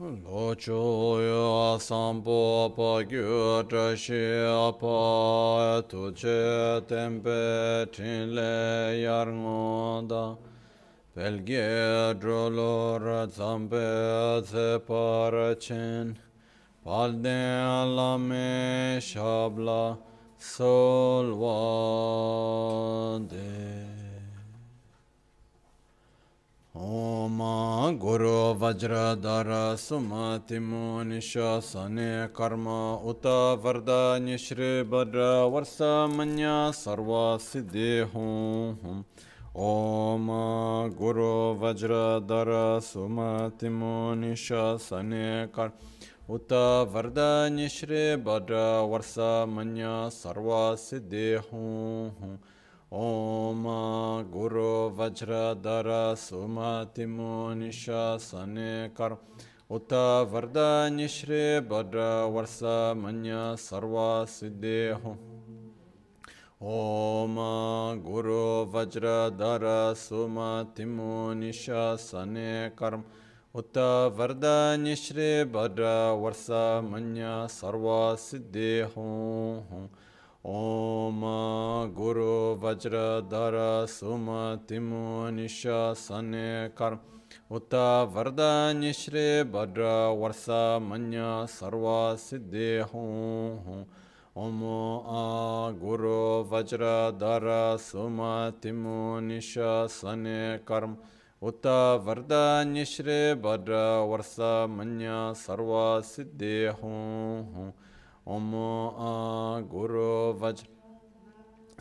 lo chu yu pa gyu tra shi pa che tempe chin le yar ngo da pel ge dro lo ra tse par chen pal de me shabla sol wa ओम गुरु वज्रधर सुमतिमो निशासने कर्म उत वरदान्य श्री वर्ष मन्य सर्व सिद्धि हूँ ओम गुरु वज्रधर सुमतिमो निशासने कर्म उत वरदान्य श्री वर्ष मन्य सर्व सिद्धि हूँ ओम गुरु वज्रधर सुमतिमो निशासने कर्म उत वरदान्य श्री भद्र वर्ष मन्य सर्व सिद्धि हो ओम गुरु वज्रधर सुमतिमो निशासने कर्म उत वरदान्य श्री भद्र वर्ष मन्य सर्व सिद्धि हो ओम गुरु वज्रधर सुमतिमो निशासने कर्म उत वरदान्य श्री भद्र वर्ष मन्य सर्व सिद्धि हूँ ओम आ गुरु वज्रधर सुमतिमो निशासने कर्म उत वरदान्य श्री भद्र वर्ष मन्य सर्व सिद्धि हूँ ओम आ गुरु वज्र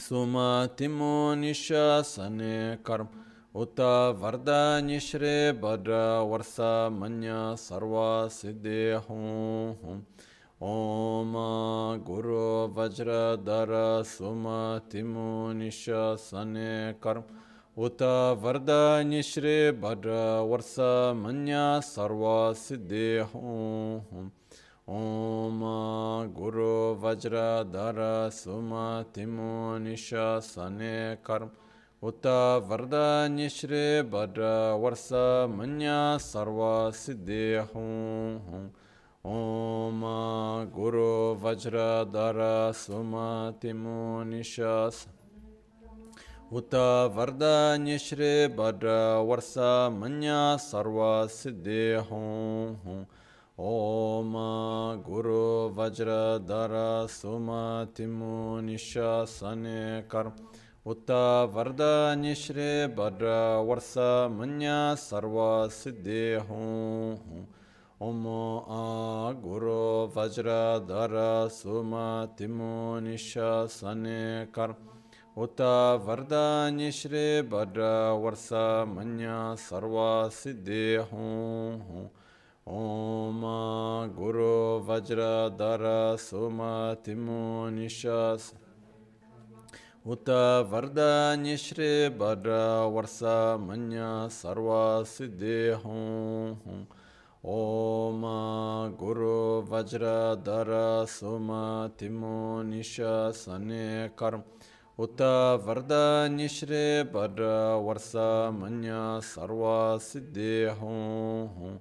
सुमतिमो निशासने कर्म उत वरदान्य श्री भद्र वर्ष मन्य सर्व सिद्धि हूँ ओम गुरु वज्रधर सुमतिमो निशासने कर्म उत वरदान्य श्री भद्र वर्ष मन्य सर्व सिद्धि हूँ ओम गुरु वज्रधर सुमतिमो निशासने कर्म उत वरदान्य श्री भद्र वर्ष मन्य सर्व सिद्धि हूँ ओम गुरु वज्रधर सुमतिमो निशास उत वरदान्य श्री भद्र वर्ष मन्य सर्व सिद्धि हूँ ओम गुरु वज्रधर सुमतिमो निशासने कर्म उत वरदान्य श्री भद्र वर्ष मन्य सर्व सिद्धि हूँ ओम आ गुरु वज्रधर सुमतिमो निशासने कर्म उत वरदान्य श्री भद्र वर्ष मन्य सर्व सिद्धि हूँ ओम गुरु वज्रधर सुमतिमो निशास उत वरदान्य श्री भद्र वर्ष मन्य सर्व सिद्धि हूँ ओम गुरु वज्रधर सुमतिमो निशासने कर्म उत वरदान्य श्री भद्र वर्ष मन्य सर्व सिद्धि हूँ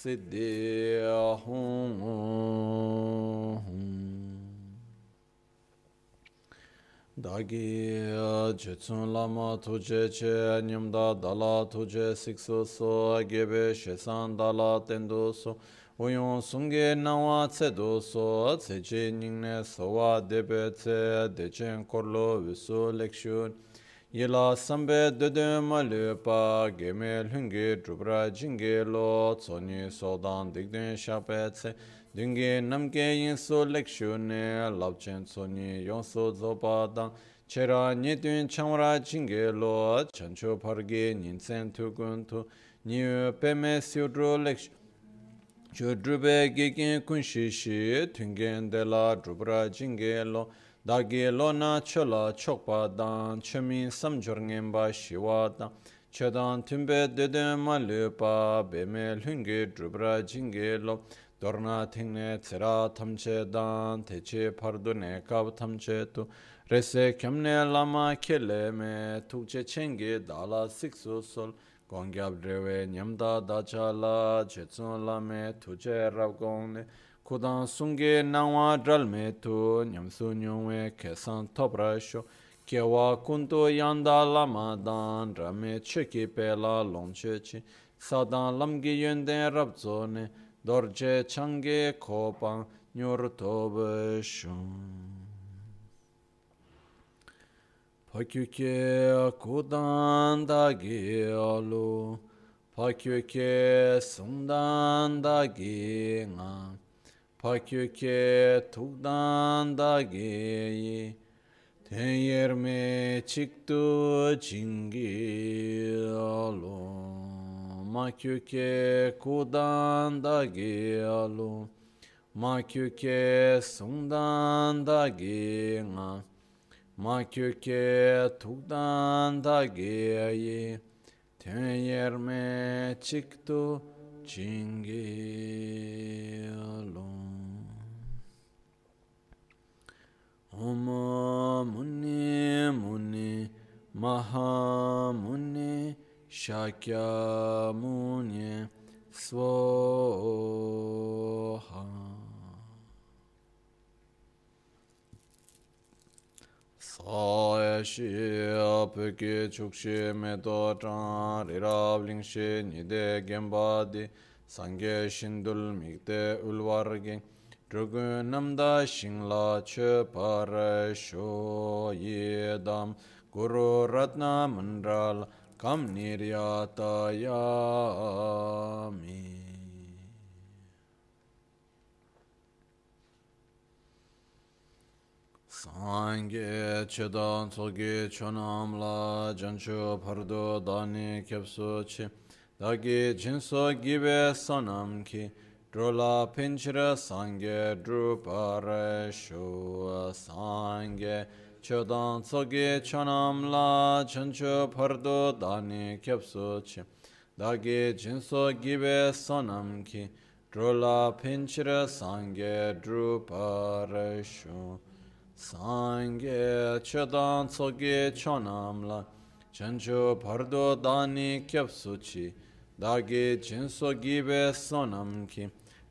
siddhi hum dagi jetsun lama tuje che nyamda dala tuje sikso so gebe shesan dala tendo so oyon sunge nawa tse do so tse che nyingne sowa debe tse dechen korlo visu lekshun yila sambe dede ma le pa geme lungi drupra jingi lo tsoni sodan dikden shape tse. Dungi namke yinso lekshu ne labchen tsoni yonso zopa dang chera nyetun chamra jingi lo chancho pargi nyinsen tukun tu niyo peme siudro lekshu Chudrube gekin kunshi shi tungen de la drupra jingi lo. Dargi lona chola chokpa dan, chumi samjor ngenpa shiwa dan, chedan tumbe dede ma lupa, beme lungi drubra jingi lo, dorna tingne tira tamche dan, teche pardu ne kab tamche tu, rese kyamne lama kele me, tukche chengi dala siksu sol, gongyab drewe nyamda dachala, chetsun lame, tuje rav gongne, Kudan sungi nangwa dralme tu nyamsu nyungwe kesan topra sho. Kewa kuntu yanda lama dan rame cheki pe la longche chi. Sadan lamgi yunden rabzo ne dorje changi kopang nyur tobe sho. Pakyuke kudan dagi alu Pakyuke sundan dagi ngang pakyuke tukdan da gi yi, ten yerme chiktu jingi alu, makyuke kudan da gi alu, makyuke sungdan da gi nga, ma kyo ke tukdan da ge yi ten yer me Namo Muni Muni Mahamuni Shakyamuni Svoha. Sāya shīya pēkī chukshī mētō chāng rīrāb līngshī nidē gyambādi sāngyē shindul mīgdē ulvārgī drugu namda shingla che pare sho yedam. Guru ratna mandral kam niryata yami Sangye chedan tsoge chonam la jancho pardo dani kyapso chi dagi jinso gibe sanam ki drola pinchira sangye drupare shu sangye. Chedan tsoge chonam la jancho pardo dani kyapso chi. Dagi jinso gibe sanam ki. Drola pinchira sangye drupare shu Sangye. Chedan tsoge chonamla chancho pardo dani kyapsuchi dagi jinso gibe sonamki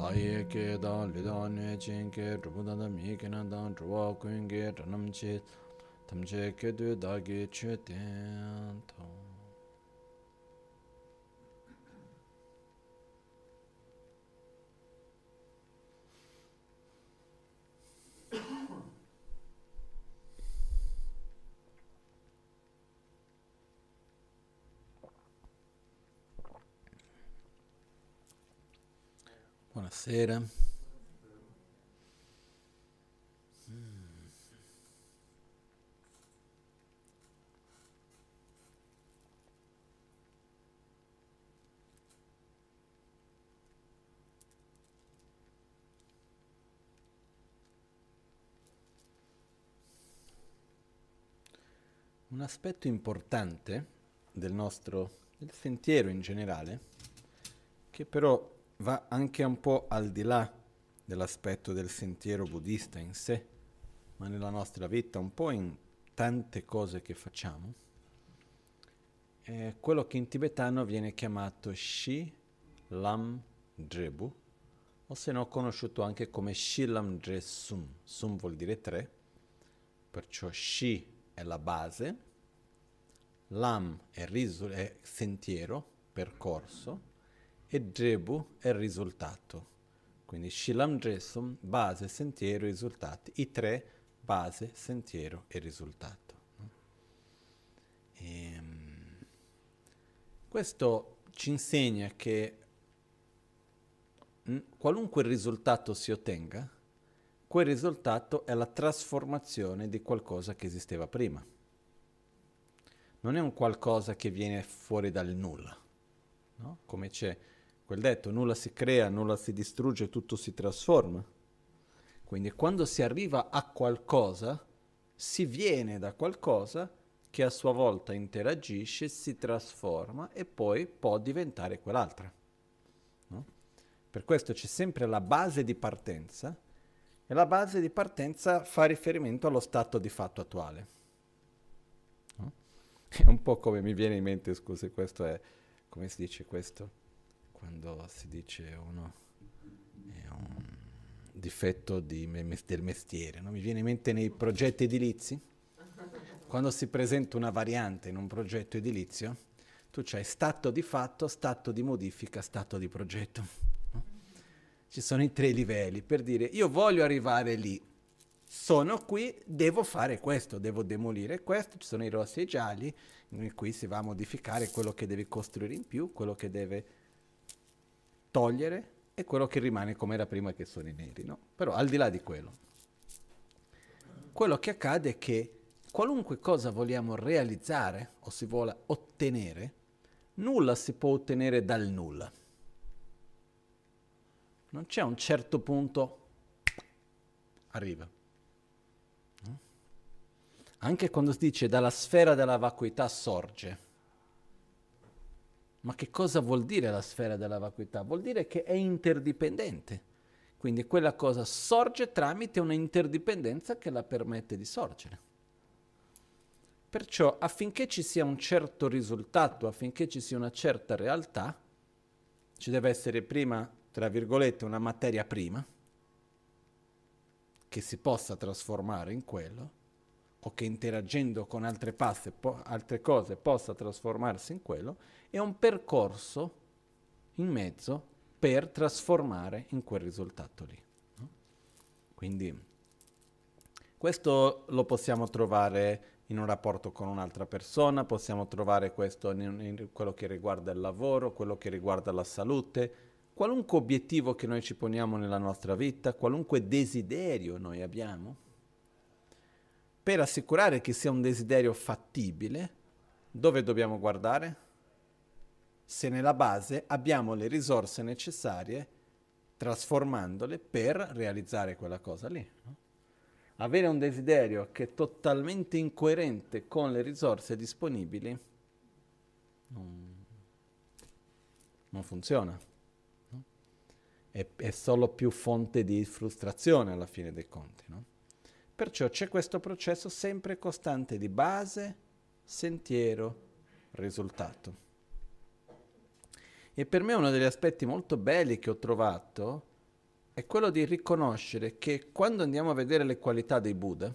아예 깨다 리다네 진게 두부다다 미케난다 두와 군게 담체 담체 깨되 다게 최된 통 Buonasera. Un aspetto importante del nostro del sentiero in generale, che però va anche un po' al di là dell'aspetto del sentiero buddista in sé, ma nella nostra vita, un po' in tante cose che facciamo, è quello che in tibetano viene chiamato Shi Lam Drebu, o se no conosciuto anche come Shi Lam Dre Sum. Sum vuol dire tre, perciò Shi è la base, Lam è, risu- è sentiero, percorso, e Drebu è risultato. Quindi Shilam Dresum, base, sentiero, risultati. I tre, base, sentiero e risultato. E, ehm, questo ci insegna che qualunque risultato si ottenga, quel risultato è la trasformazione di qualcosa che esisteva prima. Non è un qualcosa che viene fuori dal nulla, no? come c'è quel detto, nulla si crea, nulla si distrugge, tutto si trasforma. Quindi quando si arriva a qualcosa, si viene da qualcosa che a sua volta interagisce, si trasforma e poi può diventare quell'altra. No? Per questo c'è sempre la base di partenza e la base di partenza fa riferimento allo stato di fatto attuale. No? È un po' come mi viene in mente, scusi, questo è, come si dice questo? Quando si dice uno è un difetto di del mestiere, no? mi viene in mente nei progetti edilizi, quando si presenta una variante in un progetto edilizio, tu c'hai stato di fatto, stato di modifica, stato di progetto. Ci sono i tre livelli per dire io voglio arrivare lì, sono qui, devo fare questo, devo demolire questo, ci sono i rossi e i gialli, in cui si va a modificare quello che devi costruire in più, quello che deve togliere e quello che rimane come era prima che sono i neri, no? Però al di là di quello, quello che accade è che qualunque cosa vogliamo realizzare o si vuole ottenere, nulla si può ottenere dal nulla. Non c'è un certo punto, arriva. Anche quando si dice dalla sfera della vacuità sorge. Ma che cosa vuol dire la sfera della vacuità? Vuol dire che è interdipendente. Quindi quella cosa sorge tramite una interdipendenza che la permette di sorgere. Perciò affinché ci sia un certo risultato, affinché ci sia una certa realtà, ci deve essere prima tra virgolette, una materia prima che si possa trasformare in quello o che interagendo con altre, passe, po- altre cose possa trasformarsi in quello, è un percorso in mezzo per trasformare in quel risultato lì. No? Quindi questo lo possiamo trovare in un rapporto con un'altra persona, possiamo trovare questo in, in quello che riguarda il lavoro, quello che riguarda la salute, qualunque obiettivo che noi ci poniamo nella nostra vita, qualunque desiderio noi abbiamo, per assicurare che sia un desiderio fattibile, dove dobbiamo guardare? Se nella base abbiamo le risorse necessarie, trasformandole per realizzare quella cosa lì. Avere un desiderio che è totalmente incoerente con le risorse disponibili non, non funziona è, è solo più fonte di frustrazione alla fine dei conti. No? Perciò c'è questo processo sempre costante di base, sentiero, risultato. E per me uno degli aspetti molto belli che ho trovato è quello di riconoscere che quando andiamo a vedere le qualità dei Buddha,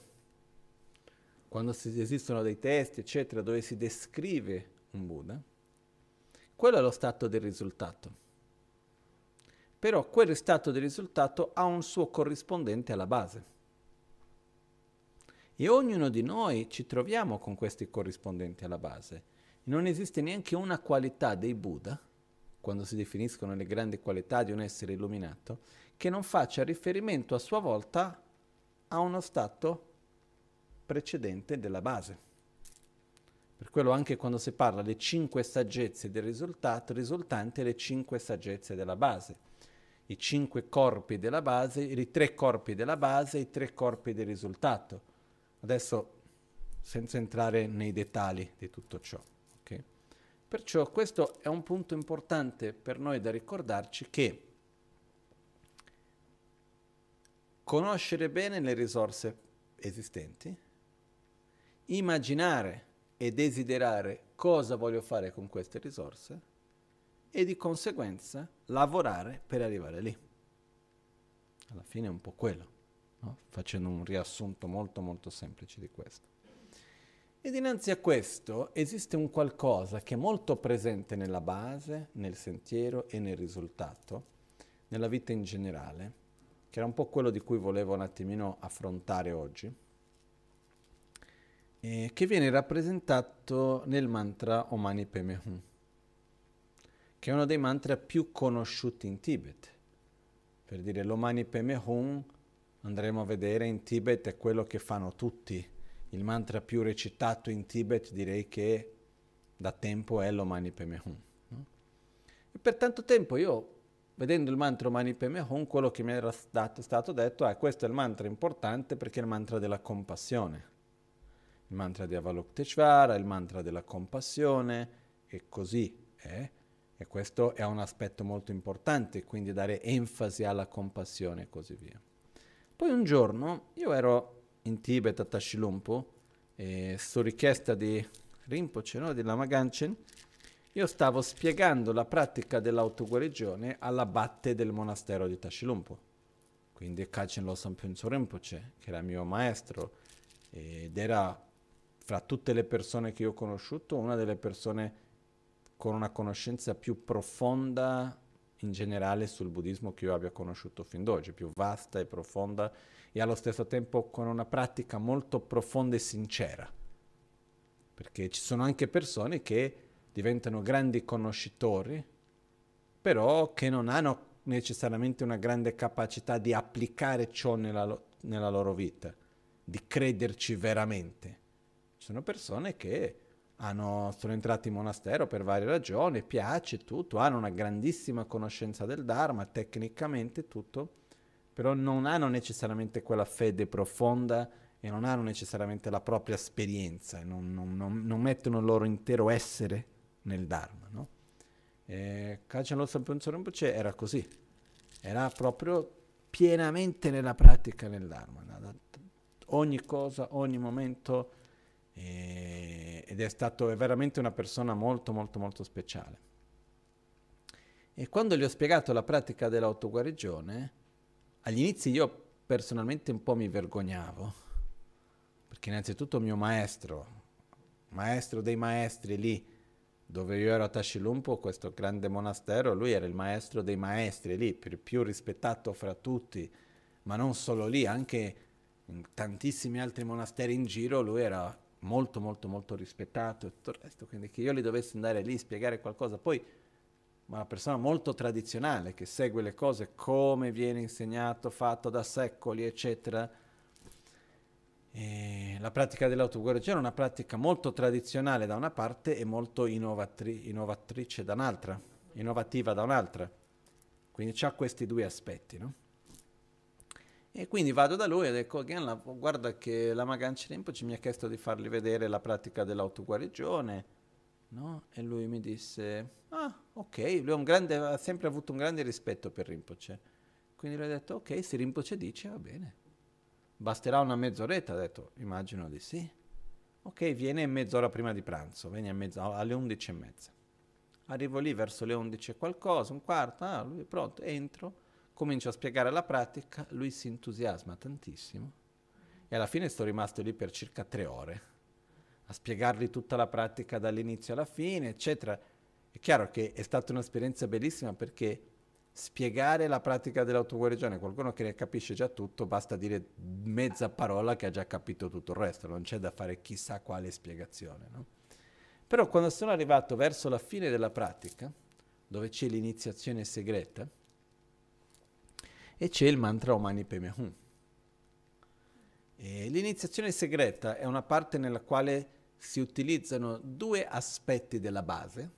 quando si, esistono dei testi, eccetera, dove si descrive un Buddha, quello è lo stato del risultato però quel stato di risultato ha un suo corrispondente alla base. E ognuno di noi ci troviamo con questi corrispondenti alla base. Non esiste neanche una qualità dei Buddha, quando si definiscono le grandi qualità di un essere illuminato, che non faccia riferimento a sua volta a uno stato precedente della base. Per quello anche quando si parla delle cinque saggezze del risultato, risultante le cinque saggezze della base i cinque corpi della base, i tre corpi della base i tre corpi del risultato. Adesso senza entrare nei dettagli di tutto ciò. Okay? Perciò questo è un punto importante per noi da ricordarci che conoscere bene le risorse esistenti, immaginare e desiderare cosa voglio fare con queste risorse, e di conseguenza lavorare per arrivare lì. Alla fine è un po' quello, no? facendo un riassunto molto molto semplice di questo. E dinanzi a questo esiste un qualcosa che è molto presente nella base, nel sentiero e nel risultato, nella vita in generale, che era un po' quello di cui volevo un attimino affrontare oggi, eh, che viene rappresentato nel mantra Omani Peme Hum, che è uno dei mantra più conosciuti in Tibet. Per dire l'Omani Peme Hum andremo a vedere in Tibet è quello che fanno tutti il mantra più recitato in Tibet direi che da tempo è l'Omani Peme Hum. No? E per tanto tempo io, vedendo il mantra Omani Peme Hum, quello che mi era stato, stato detto è questo è il mantra importante perché è il mantra della compassione. Il mantra di Avalokiteshvara, il mantra della compassione e così è. E questo è un aspetto molto importante, quindi dare enfasi alla compassione e così via. Poi un giorno io ero in Tibet a Tashilumpo e su richiesta di Rinpoche, no, di Lama Ganchen, io stavo spiegando la pratica dell'autoguarigione all'abate del monastero di Tashilumpo. Quindi Kachen Losam Punso Rinpoche, che era mio maestro ed era fra tutte le persone che io ho conosciuto una delle persone con una conoscenza più profonda in generale sul buddismo che io abbia conosciuto fin d'oggi, più vasta e profonda e allo stesso tempo con una pratica molto profonda e sincera. Perché ci sono anche persone che diventano grandi conoscitori, però che non hanno necessariamente una grande capacità di applicare ciò nella, lo- nella loro vita, di crederci veramente. Ci sono persone che hanno, sono entrati in monastero per varie ragioni, piace tutto, hanno una grandissima conoscenza del Dharma, tecnicamente tutto, però non hanno necessariamente quella fede profonda e non hanno necessariamente la propria esperienza, non, non, non, non mettono il loro intero essere nel Dharma. No? Kajan Losam Rinpoche era così, era proprio pienamente nella pratica nel Dharma, ogni cosa, ogni momento, eh, ed è stato è veramente una persona molto molto molto speciale. E quando gli ho spiegato la pratica dell'autoguarigione, agli inizi io personalmente un po' mi vergognavo, perché innanzitutto mio maestro, maestro dei maestri lì, dove io ero a Tashilumpo, questo grande monastero, lui era il maestro dei maestri lì, più, più rispettato fra tutti, ma non solo lì, anche in tantissimi altri monasteri in giro, lui era molto molto molto rispettato e tutto il resto, quindi che io gli dovessi andare lì spiegare qualcosa, poi una persona molto tradizionale che segue le cose come viene insegnato, fatto da secoli, eccetera. E la pratica dell'autoguarigione è una pratica molto tradizionale da una parte e molto innovatri- innovatrice da un'altra, innovativa da un'altra. Quindi ha questi due aspetti, no? E quindi vado da lui e dico, guarda che la Maganci Rinpoche mi ha chiesto di fargli vedere la pratica dell'autoguarigione, no? E lui mi disse, ah, ok, lui grande, ha sempre avuto un grande rispetto per Rinpoche. Quindi lui ha detto, ok, se Rinpoche dice, va bene. Basterà una mezz'oretta, ha detto, immagino di sì. Ok, viene mezz'ora prima di pranzo, vieni alle undici e mezza. Arrivo lì verso le undici e qualcosa, un quarto, ah, lui è pronto, entro, comincio a spiegare la pratica, lui si entusiasma tantissimo e alla fine sto rimasto lì per circa tre ore a spiegargli tutta la pratica dall'inizio alla fine, eccetera. È chiaro che è stata un'esperienza bellissima perché spiegare la pratica dell'autoguarigione a qualcuno che ne capisce già tutto, basta dire mezza parola che ha già capito tutto il resto, non c'è da fare chissà quale spiegazione. No? Però quando sono arrivato verso la fine della pratica, dove c'è l'iniziazione segreta, e c'è il mantra Omani Peme Hum. E l'iniziazione segreta è una parte nella quale si utilizzano due aspetti della base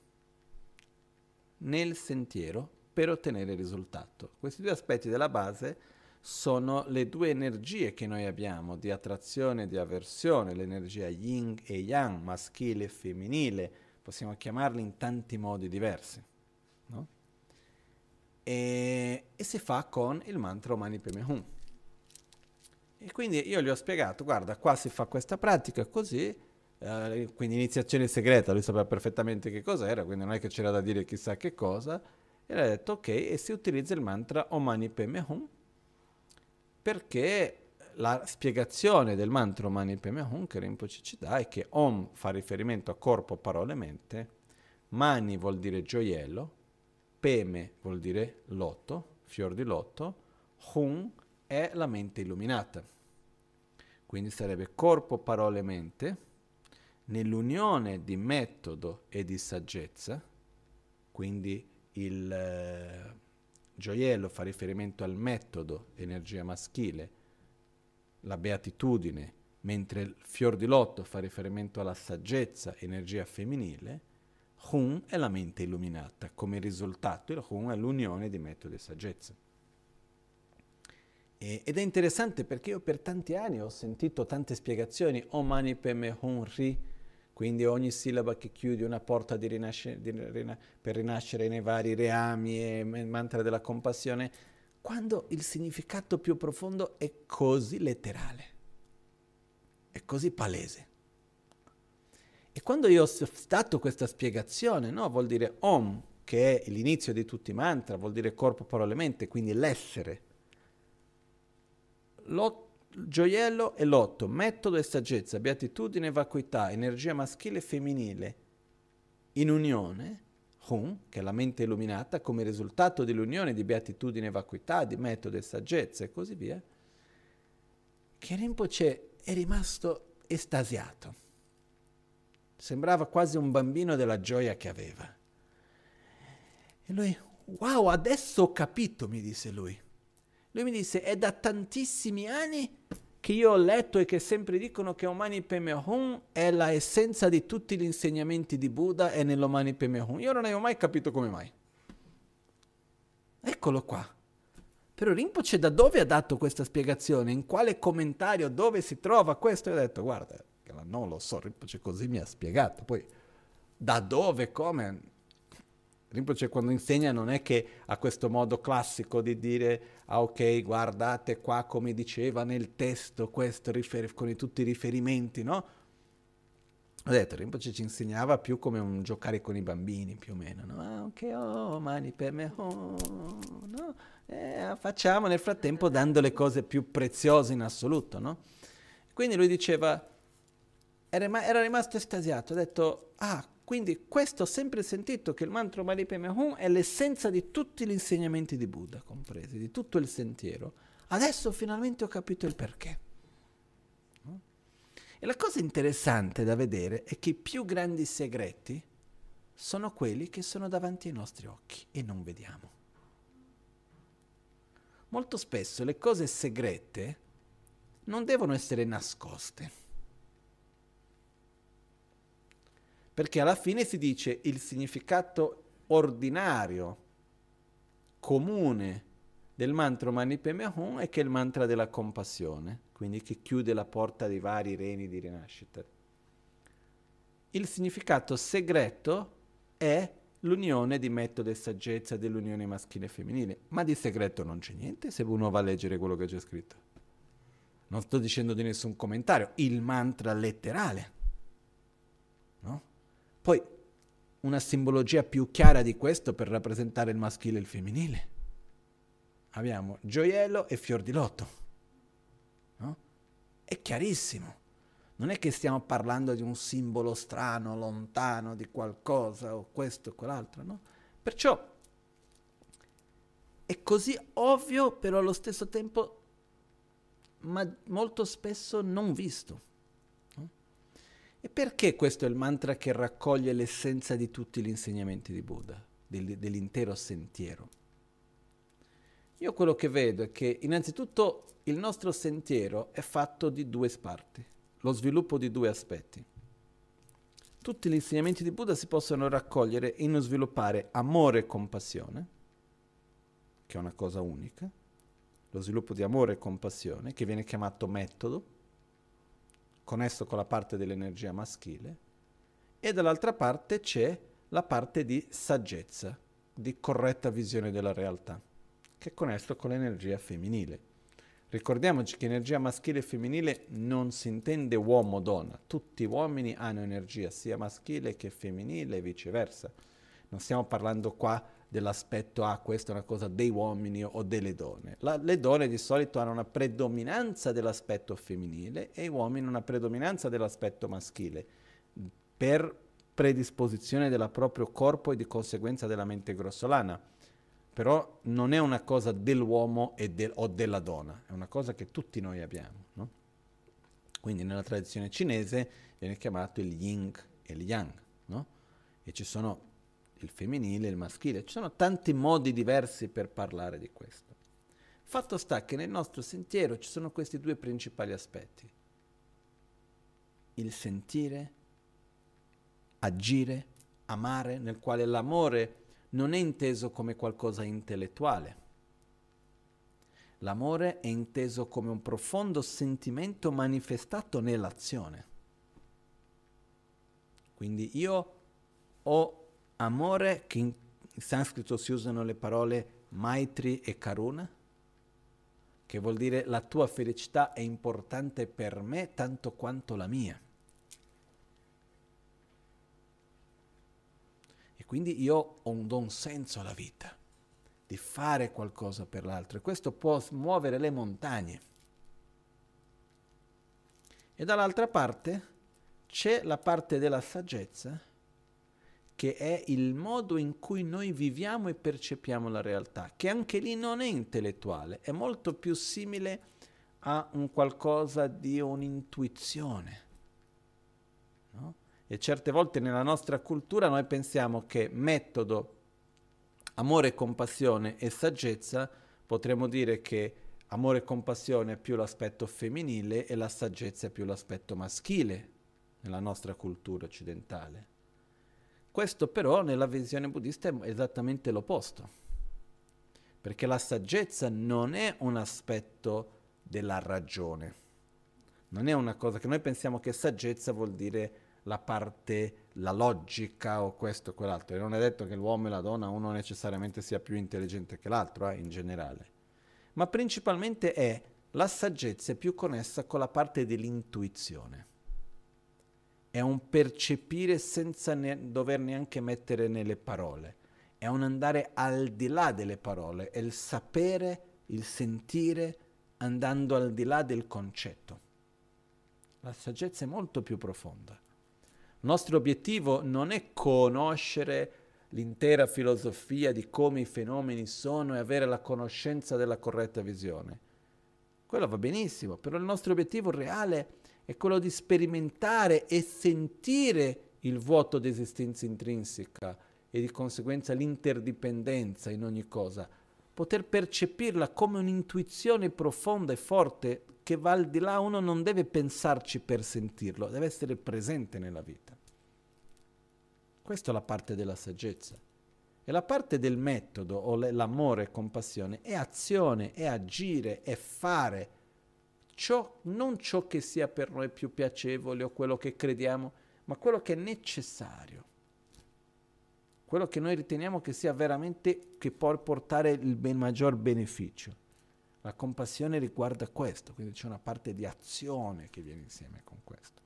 nel sentiero per ottenere il risultato. Questi due aspetti della base sono le due energie che noi abbiamo di attrazione e di avversione, l'energia yin e yang, maschile e femminile, possiamo chiamarli in tanti modi diversi. E, e, si fa con il mantra Mani Peme Hum. E quindi io gli ho spiegato, guarda, qua si fa questa pratica così, eh, quindi iniziazione segreta, lui sapeva perfettamente che cos'era, quindi non è che c'era da dire chissà che cosa, e ha detto ok, e si utilizza il mantra Omani Peme Hum, perché la spiegazione del mantra Mani Peme Hum che Rinpoche ci dà è che Om fa riferimento a corpo, parole, mente, Mani vuol dire gioiello, Peme vuol dire lotto, fior di lotto, Hum è la mente illuminata. Quindi sarebbe corpo, parole, mente, nell'unione di metodo e di saggezza, quindi il eh, gioiello fa riferimento al metodo, energia maschile, la beatitudine, mentre il fior di lotto fa riferimento alla saggezza, energia femminile, Hun è la mente illuminata, come risultato il Hun è l'unione di metodo e saggezza. E, ed è interessante perché io per tanti anni ho sentito tante spiegazioni, O mani peme hun ri, quindi ogni sillaba che chiude una porta di rinascere, di rina, per rinascere nei vari reami e mantra della compassione, quando il significato più profondo è così letterale, è così palese. E quando io ho dato questa spiegazione, no, vuol dire Om, che è l'inizio di tutti i mantra, vuol dire corpo, parole, mente, quindi l'essere. Lot, gioiello e lotto, metodo e saggezza, beatitudine e vacuità, energia maschile e femminile, in unione, Hum, che è la mente illuminata, come risultato dell'unione di beatitudine e vacuità, di metodo e saggezza e così via, che Rinpoche è rimasto estasiato Sembrava quasi un bambino della gioia che aveva. E lui, wow, adesso ho capito, mi disse lui. Lui mi disse, è da tantissimi anni che io ho letto e che sempre dicono che Omani Pemehun è la essenza di tutti gli insegnamenti di Buddha e nell'Omani Pemehun. Io non avevo mai capito come mai. Eccolo qua. Però Rinpoche da dove ha dato questa spiegazione? In quale commentario? Dove si trova questo? E ho detto, guarda, non lo so, Rinpoche così mi ha spiegato. Poi da dove, come? Rinpoche quando insegna non è che ha questo modo classico di dire, ah ok, guardate qua come diceva nel testo questo rifer- con tutti i riferimenti, no? Ho detto, Rinpoche ci insegnava più come un giocare con i bambini, più o meno, no? Ah ok, oh, mani per me, oh, no? Eh, facciamo nel frattempo dando le cose più preziose in assoluto, no? Quindi lui diceva, era, rimasto estasiato, ha detto, ah, quindi questo ho sempre sentito che il mantra Malipeme Hum è l'essenza di tutti gli insegnamenti di Buddha, compresi, di tutto il sentiero. Adesso finalmente ho capito il perché. E la cosa interessante da vedere è che i più grandi segreti sono quelli che sono davanti ai nostri occhi e non vediamo. Molto spesso le cose segrete non devono essere nascoste perché alla fine si dice il significato ordinario, comune del mantra Mani Padme Hum è che è il mantra della compassione, quindi che chiude la porta dei vari reni di rinascita. Il significato segreto è l'unione di metodo e saggezza dell'unione maschile e femminile, ma di segreto non c'è niente se uno va a leggere quello che c'è scritto. Non sto dicendo di nessun commentario, il mantra letterale. No? Poi una simbologia più chiara di questo per rappresentare il maschile e il femminile. Abbiamo gioiello e fior di lotto. No? È chiarissimo. Non è che stiamo parlando di un simbolo strano, lontano, di qualcosa o questo o quell'altro, no? Perciò è così ovvio, però allo stesso tempo ma molto spesso non visto. E perché questo è il mantra che raccoglie l'essenza di tutti gli insegnamenti di Buddha, dell'intero sentiero? Io quello che vedo è che innanzitutto il nostro sentiero è fatto di due parti, lo sviluppo di due aspetti. Tutti gli insegnamenti di Buddha si possono raccogliere in sviluppare amore e compassione, che è una cosa unica, lo sviluppo di amore e compassione, che viene chiamato metodo, connesso con la parte dell'energia maschile, e dall'altra parte c'è la parte di saggezza, di corretta visione della realtà, che è connesso con l'energia femminile. Ricordiamoci che energia maschile e femminile non si intende uomo-donna, tutti gli uomini hanno energia sia maschile che femminile e viceversa. Non stiamo parlando qua dell'aspetto, ah, questa è una cosa dei uomini o delle donne. La, le donne di solito hanno una predominanza dell'aspetto femminile e gli uomini una predominanza dell'aspetto maschile per predisposizione del proprio corpo e di conseguenza della mente grossolana. Però non è una cosa dell'uomo del, o della donna, è una cosa che tutti noi abbiamo. No? Quindi nella tradizione cinese viene chiamato il yin e il yang. No? E ci sono il femminile il maschile. Ci sono tanti modi diversi per parlare di questo. Fatto sta che nel nostro sentiero ci sono questi due principali aspetti. Il sentire, agire, amare, nel quale l'amore non è inteso come qualcosa intellettuale. L'amore è inteso come un profondo sentimento manifestato nell'azione. Quindi io ho amore, che in sanscrito si usano le parole maitri e karuna, che vuol dire la tua felicità è importante per me tanto quanto la mia. E quindi io ho un, do un senso alla vita, di fare qualcosa per l'altro e questo può muovere le montagne. E dall'altra parte c'è la parte della saggezza che è il modo in cui noi viviamo e percepiamo la realtà, che anche lì non è intellettuale, è molto più simile a un qualcosa di un'intuizione. No? E certe volte nella nostra cultura noi pensiamo che metodo, amore, compassione e saggezza, potremmo dire che amore e compassione è più l'aspetto femminile e la saggezza è più l'aspetto maschile nella nostra cultura occidentale. Questo però nella visione buddista è esattamente l'opposto, perché la saggezza non è un aspetto della ragione, non è una cosa che noi pensiamo che saggezza vuol dire la parte, la logica o questo o quell'altro, e non è detto che l'uomo e la donna uno necessariamente sia più intelligente che l'altro eh, in generale, ma principalmente è la saggezza più connessa con la parte dell'intuizione è un percepire senza ne- dover neanche mettere nelle parole, è un andare al di là delle parole, è il sapere, il sentire, andando al di là del concetto. La saggezza è molto più profonda. Il nostro obiettivo non è conoscere l'intera filosofia di come i fenomeni sono e avere la conoscenza della corretta visione. Quello va benissimo, però il nostro obiettivo reale è è quello di sperimentare e sentire il vuoto di esistenza intrinseca e di conseguenza l'interdipendenza in ogni cosa, poter percepirla come un'intuizione profonda e forte che va al di là, uno non deve pensarci per sentirlo, deve essere presente nella vita. Questa è la parte della saggezza. E la parte del metodo, o l'amore e compassione, è azione, è agire, è fare, ciò, non ciò che sia per noi più piacevole o quello che crediamo, ma quello che è necessario. Quello che noi riteniamo che sia veramente, che può portare il ben maggior beneficio. La compassione riguarda questo, quindi c'è una parte di azione che viene insieme con questo.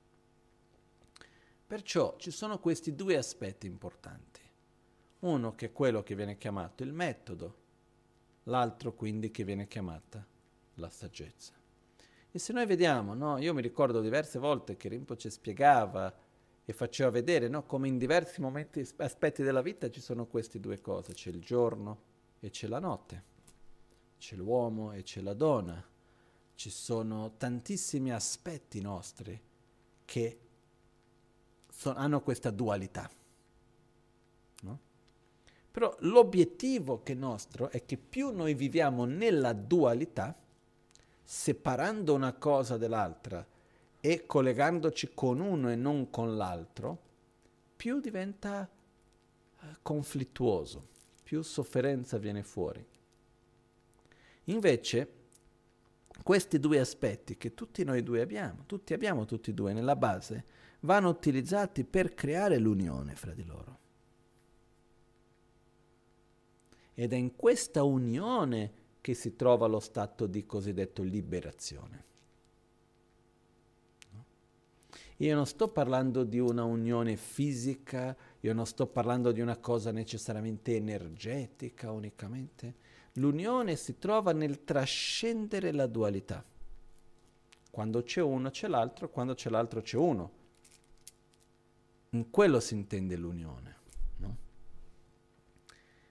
Perciò ci sono questi due aspetti importanti. Uno che è quello che viene chiamato il metodo, l'altro quindi che viene chiamata la saggezza. E se noi vediamo, no? io mi ricordo diverse volte che Rinpoche spiegava e faceva vedere no? come in diversi momenti, aspetti della vita ci sono queste due cose, c'è il giorno e c'è la notte, c'è l'uomo e c'è la donna, ci sono tantissimi aspetti nostri che so- hanno questa dualità. No? Però l'obiettivo che nostro è che più noi viviamo nella dualità, separando una cosa dall'altra e collegandoci con uno e non con l'altro, più diventa eh, conflittuoso, più sofferenza viene fuori. Invece, questi due aspetti che tutti noi due abbiamo, tutti abbiamo tutti e due nella base, vanno utilizzati per creare l'unione fra di loro. Ed è in questa unione che si trova lo stato di cosiddetto liberazione. Io non sto parlando di una unione fisica io non sto parlando di una cosa necessariamente energetica unicamente. L'unione si trova nel trascendere la dualità. Quando c'è uno c'è l'altro, quando c'è l'altro c'è uno. In quello si intende l'unione. No?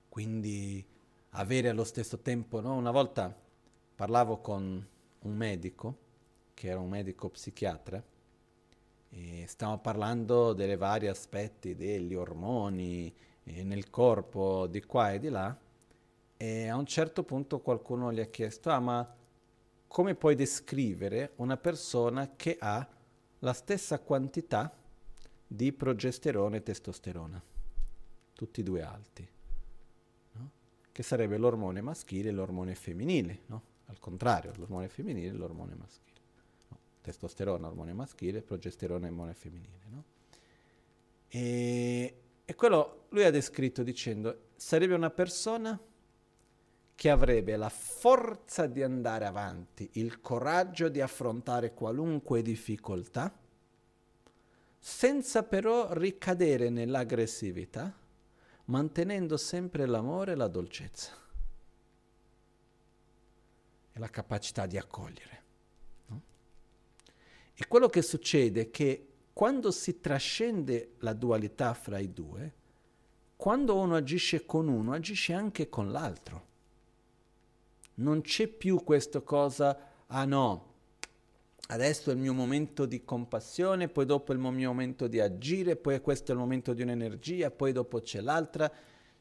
Quindi avere allo stesso tempo, no? una volta parlavo con un medico, che era un medico psichiatra, e stavamo parlando dei vari aspetti degli ormoni eh, nel corpo di qua e di là, e a un certo punto qualcuno gli ha chiesto, ah ma come puoi descrivere una persona che ha la stessa quantità di progesterone e testosterona, tutti e due alti? Che sarebbe l'ormone maschile e l'ormone femminile, no? al contrario, l'ormone femminile e l'ormone maschile. No? Testosterone ormone maschile, progesterone ormone femminile. No? E, e quello lui ha descritto dicendo, sarebbe una persona che avrebbe la forza di andare avanti, il coraggio di affrontare qualunque difficoltà, senza però ricadere nell'aggressività, mantenendo sempre l'amore e la dolcezza e la capacità di accogliere. No? E quello che succede è che quando si trascende la dualità fra i due, quando uno agisce con uno, agisce anche con l'altro non c'è più questa cosa, ah no, adesso è il mio momento di compassione, poi dopo è il mio momento di agire, poi questo è il momento di un'energia, poi dopo c'è l'altra,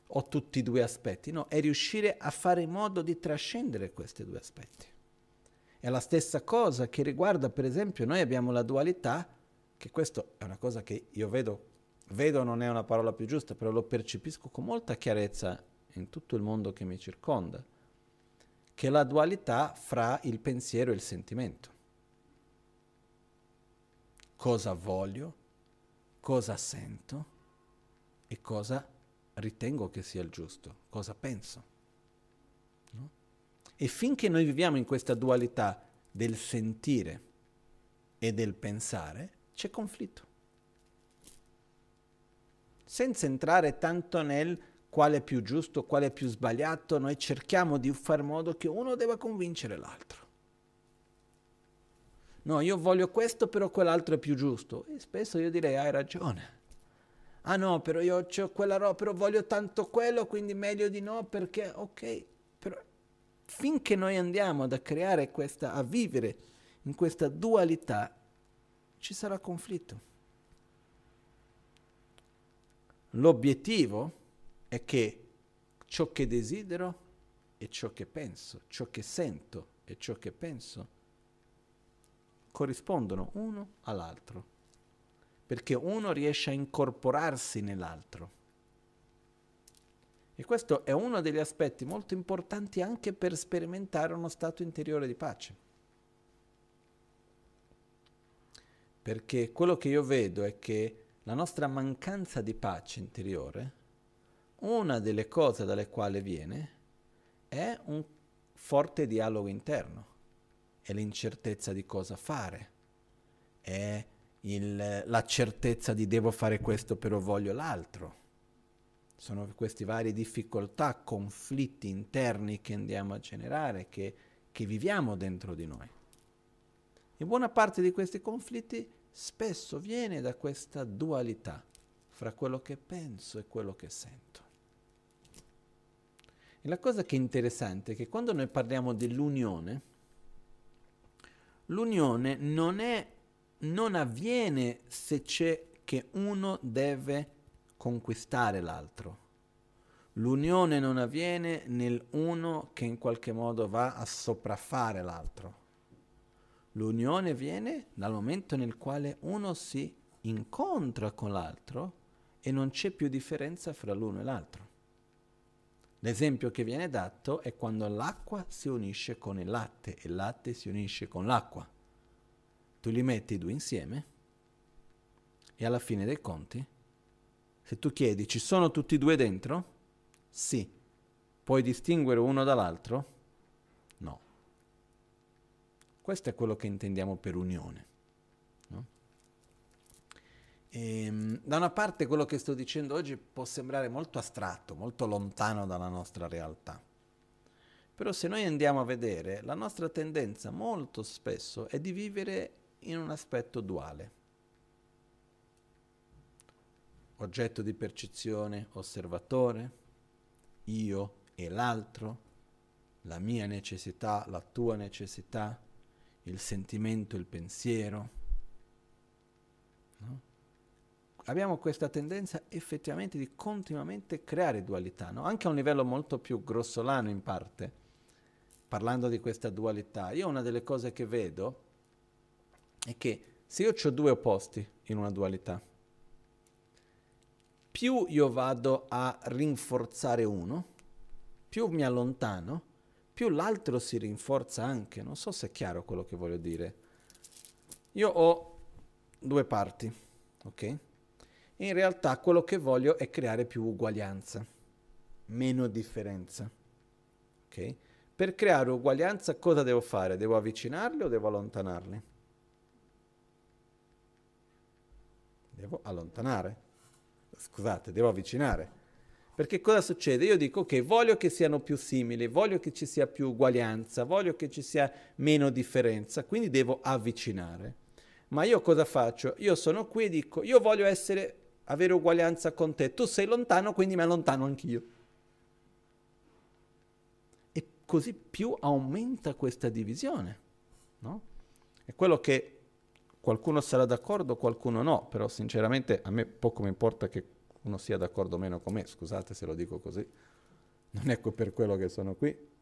ho tutti e due aspetti. No, è riuscire a fare in modo di trascendere questi due aspetti. È la stessa cosa che riguarda, per esempio, noi abbiamo la dualità, che questo è una cosa che io vedo, vedo non è una parola più giusta, però lo percepisco con molta chiarezza in tutto il mondo che mi circonda che è la dualità fra il pensiero e il sentimento. Cosa voglio, cosa sento e cosa ritengo che sia il giusto, cosa penso. No? E finché noi viviamo in questa dualità del sentire e del pensare, c'è conflitto. Senza entrare tanto nel quale è più giusto, quale è più sbagliato, noi cerchiamo di fare in modo che uno debba convincere l'altro. No, io voglio questo, però quell'altro è più giusto. E spesso io direi, hai ragione. Ah no, però io ho quella roba, però voglio tanto quello, quindi meglio di no, perché, ok, però finché noi andiamo a creare questa, a vivere in questa dualità, ci sarà conflitto. L'obiettivo è che ciò che desidero e ciò che penso, ciò che sento e ciò che penso corrispondono uno all'altro, perché uno riesce a incorporarsi nell'altro. E questo è uno degli aspetti molto importanti anche per sperimentare uno stato interiore di pace. Perché quello che io vedo è che la nostra mancanza di pace interiore una delle cose dalle quali viene è un forte dialogo interno, è l'incertezza di cosa fare, è il, la certezza di devo fare questo però voglio l'altro. Sono queste varie difficoltà, conflitti interni che andiamo a generare, che, che viviamo dentro di noi. E buona parte di questi conflitti spesso viene da questa dualità fra quello che penso e quello che sento. E la cosa che è interessante è che quando noi parliamo dell'unione, l'unione non, è, non avviene se c'è che uno deve conquistare l'altro. L'unione non avviene nel uno che in qualche modo va a sopraffare l'altro. L'unione avviene dal momento nel quale uno si incontra con l'altro e non c'è più differenza fra l'uno e l'altro. L'esempio che viene dato è quando l'acqua si unisce con il latte e il latte si unisce con l'acqua. Tu li metti i due insieme e alla fine dei conti, se tu chiedi ci sono tutti e due dentro? Sì. Puoi distinguere uno dall'altro? No. Questo è quello che intendiamo per unione. Ehm, da una parte quello che sto dicendo oggi può sembrare molto astratto, molto lontano dalla nostra realtà. Però se noi andiamo a vedere, la nostra tendenza molto spesso è di vivere in un aspetto duale. Oggetto di percezione, osservatore, io e l'altro, la mia necessità, la tua necessità, il sentimento, il pensiero. No? Abbiamo questa tendenza effettivamente di continuamente creare dualità, no? anche a un livello molto più grossolano in parte, parlando di questa dualità. Io una delle cose che vedo è che se io ho due opposti in una dualità, più io vado a rinforzare uno, più mi allontano, più l'altro si rinforza anche. Non so se è chiaro quello che voglio dire. Io ho due parti, ok? In realtà quello che voglio è creare più uguaglianza, meno differenza. Ok? Per creare uguaglianza cosa devo fare? Devo avvicinarli o devo allontanarli? Devo allontanare. Scusate, devo avvicinare. Perché cosa succede? Io dico ok, voglio che siano più simili, voglio che ci sia più uguaglianza, voglio che ci sia meno differenza, quindi devo avvicinare. Ma io cosa faccio? Io sono qui e dico, io voglio essere, avere uguaglianza con te, tu sei lontano, quindi mi allontano anch'io. E così più aumenta questa divisione, no? È quello che qualcuno sarà d'accordo, qualcuno no, però sinceramente a me poco mi importa che uno sia d'accordo o meno con me, scusate se lo dico così, non è per quello che sono qui.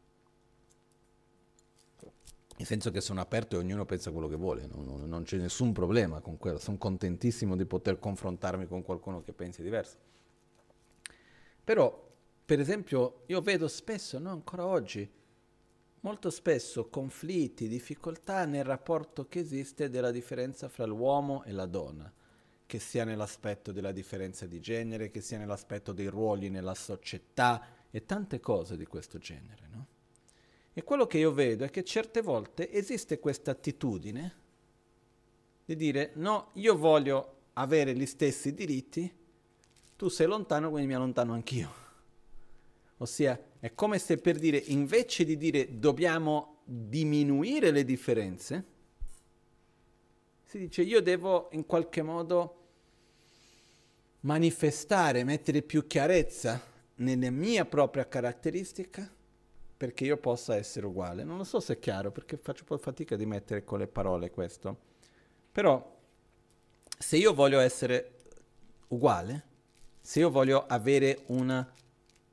Nel senso che sono aperto e ognuno pensa quello che vuole, non, non, c'è nessun problema con quello, sono contentissimo di poter confrontarmi con qualcuno che pensi diverso. Però, per esempio, io vedo spesso, no, ancora oggi, molto spesso conflitti, difficoltà nel rapporto che esiste della differenza fra l'uomo e la donna che sia nell'aspetto della differenza di genere, che sia nell'aspetto dei ruoli nella società e tante cose di questo genere. No? E quello che io vedo è che certe volte esiste questa attitudine di dire no, io voglio avere gli stessi diritti, tu sei lontano, quindi mi allontano anch'io. Ossia, è come se per dire, invece di dire dobbiamo diminuire le differenze, si dice io devo in qualche modo manifestare, mettere più chiarezza nella mia propria caratteristica perché io possa essere uguale. Non lo so se è chiaro perché faccio un po' fatica di mettere con le parole questo. Però se io voglio essere uguale, se io voglio avere una,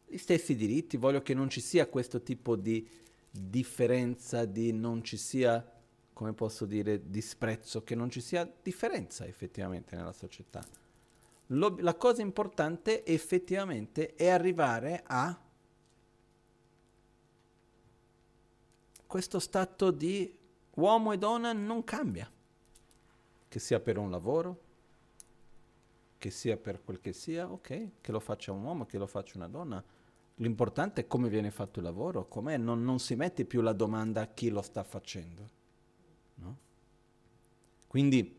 gli stessi diritti, voglio che non ci sia questo tipo di differenza, di non ci sia come posso dire, disprezzo, che non ci sia differenza effettivamente nella società. Lo, la cosa importante effettivamente è arrivare a questo stato di uomo e donna non cambia, che sia per un lavoro, che sia per quel che sia, ok, che lo faccia un uomo, che lo faccia una donna. L'importante è come viene fatto il lavoro, com'è, non, non si mette più la domanda a chi lo sta facendo. No? Quindi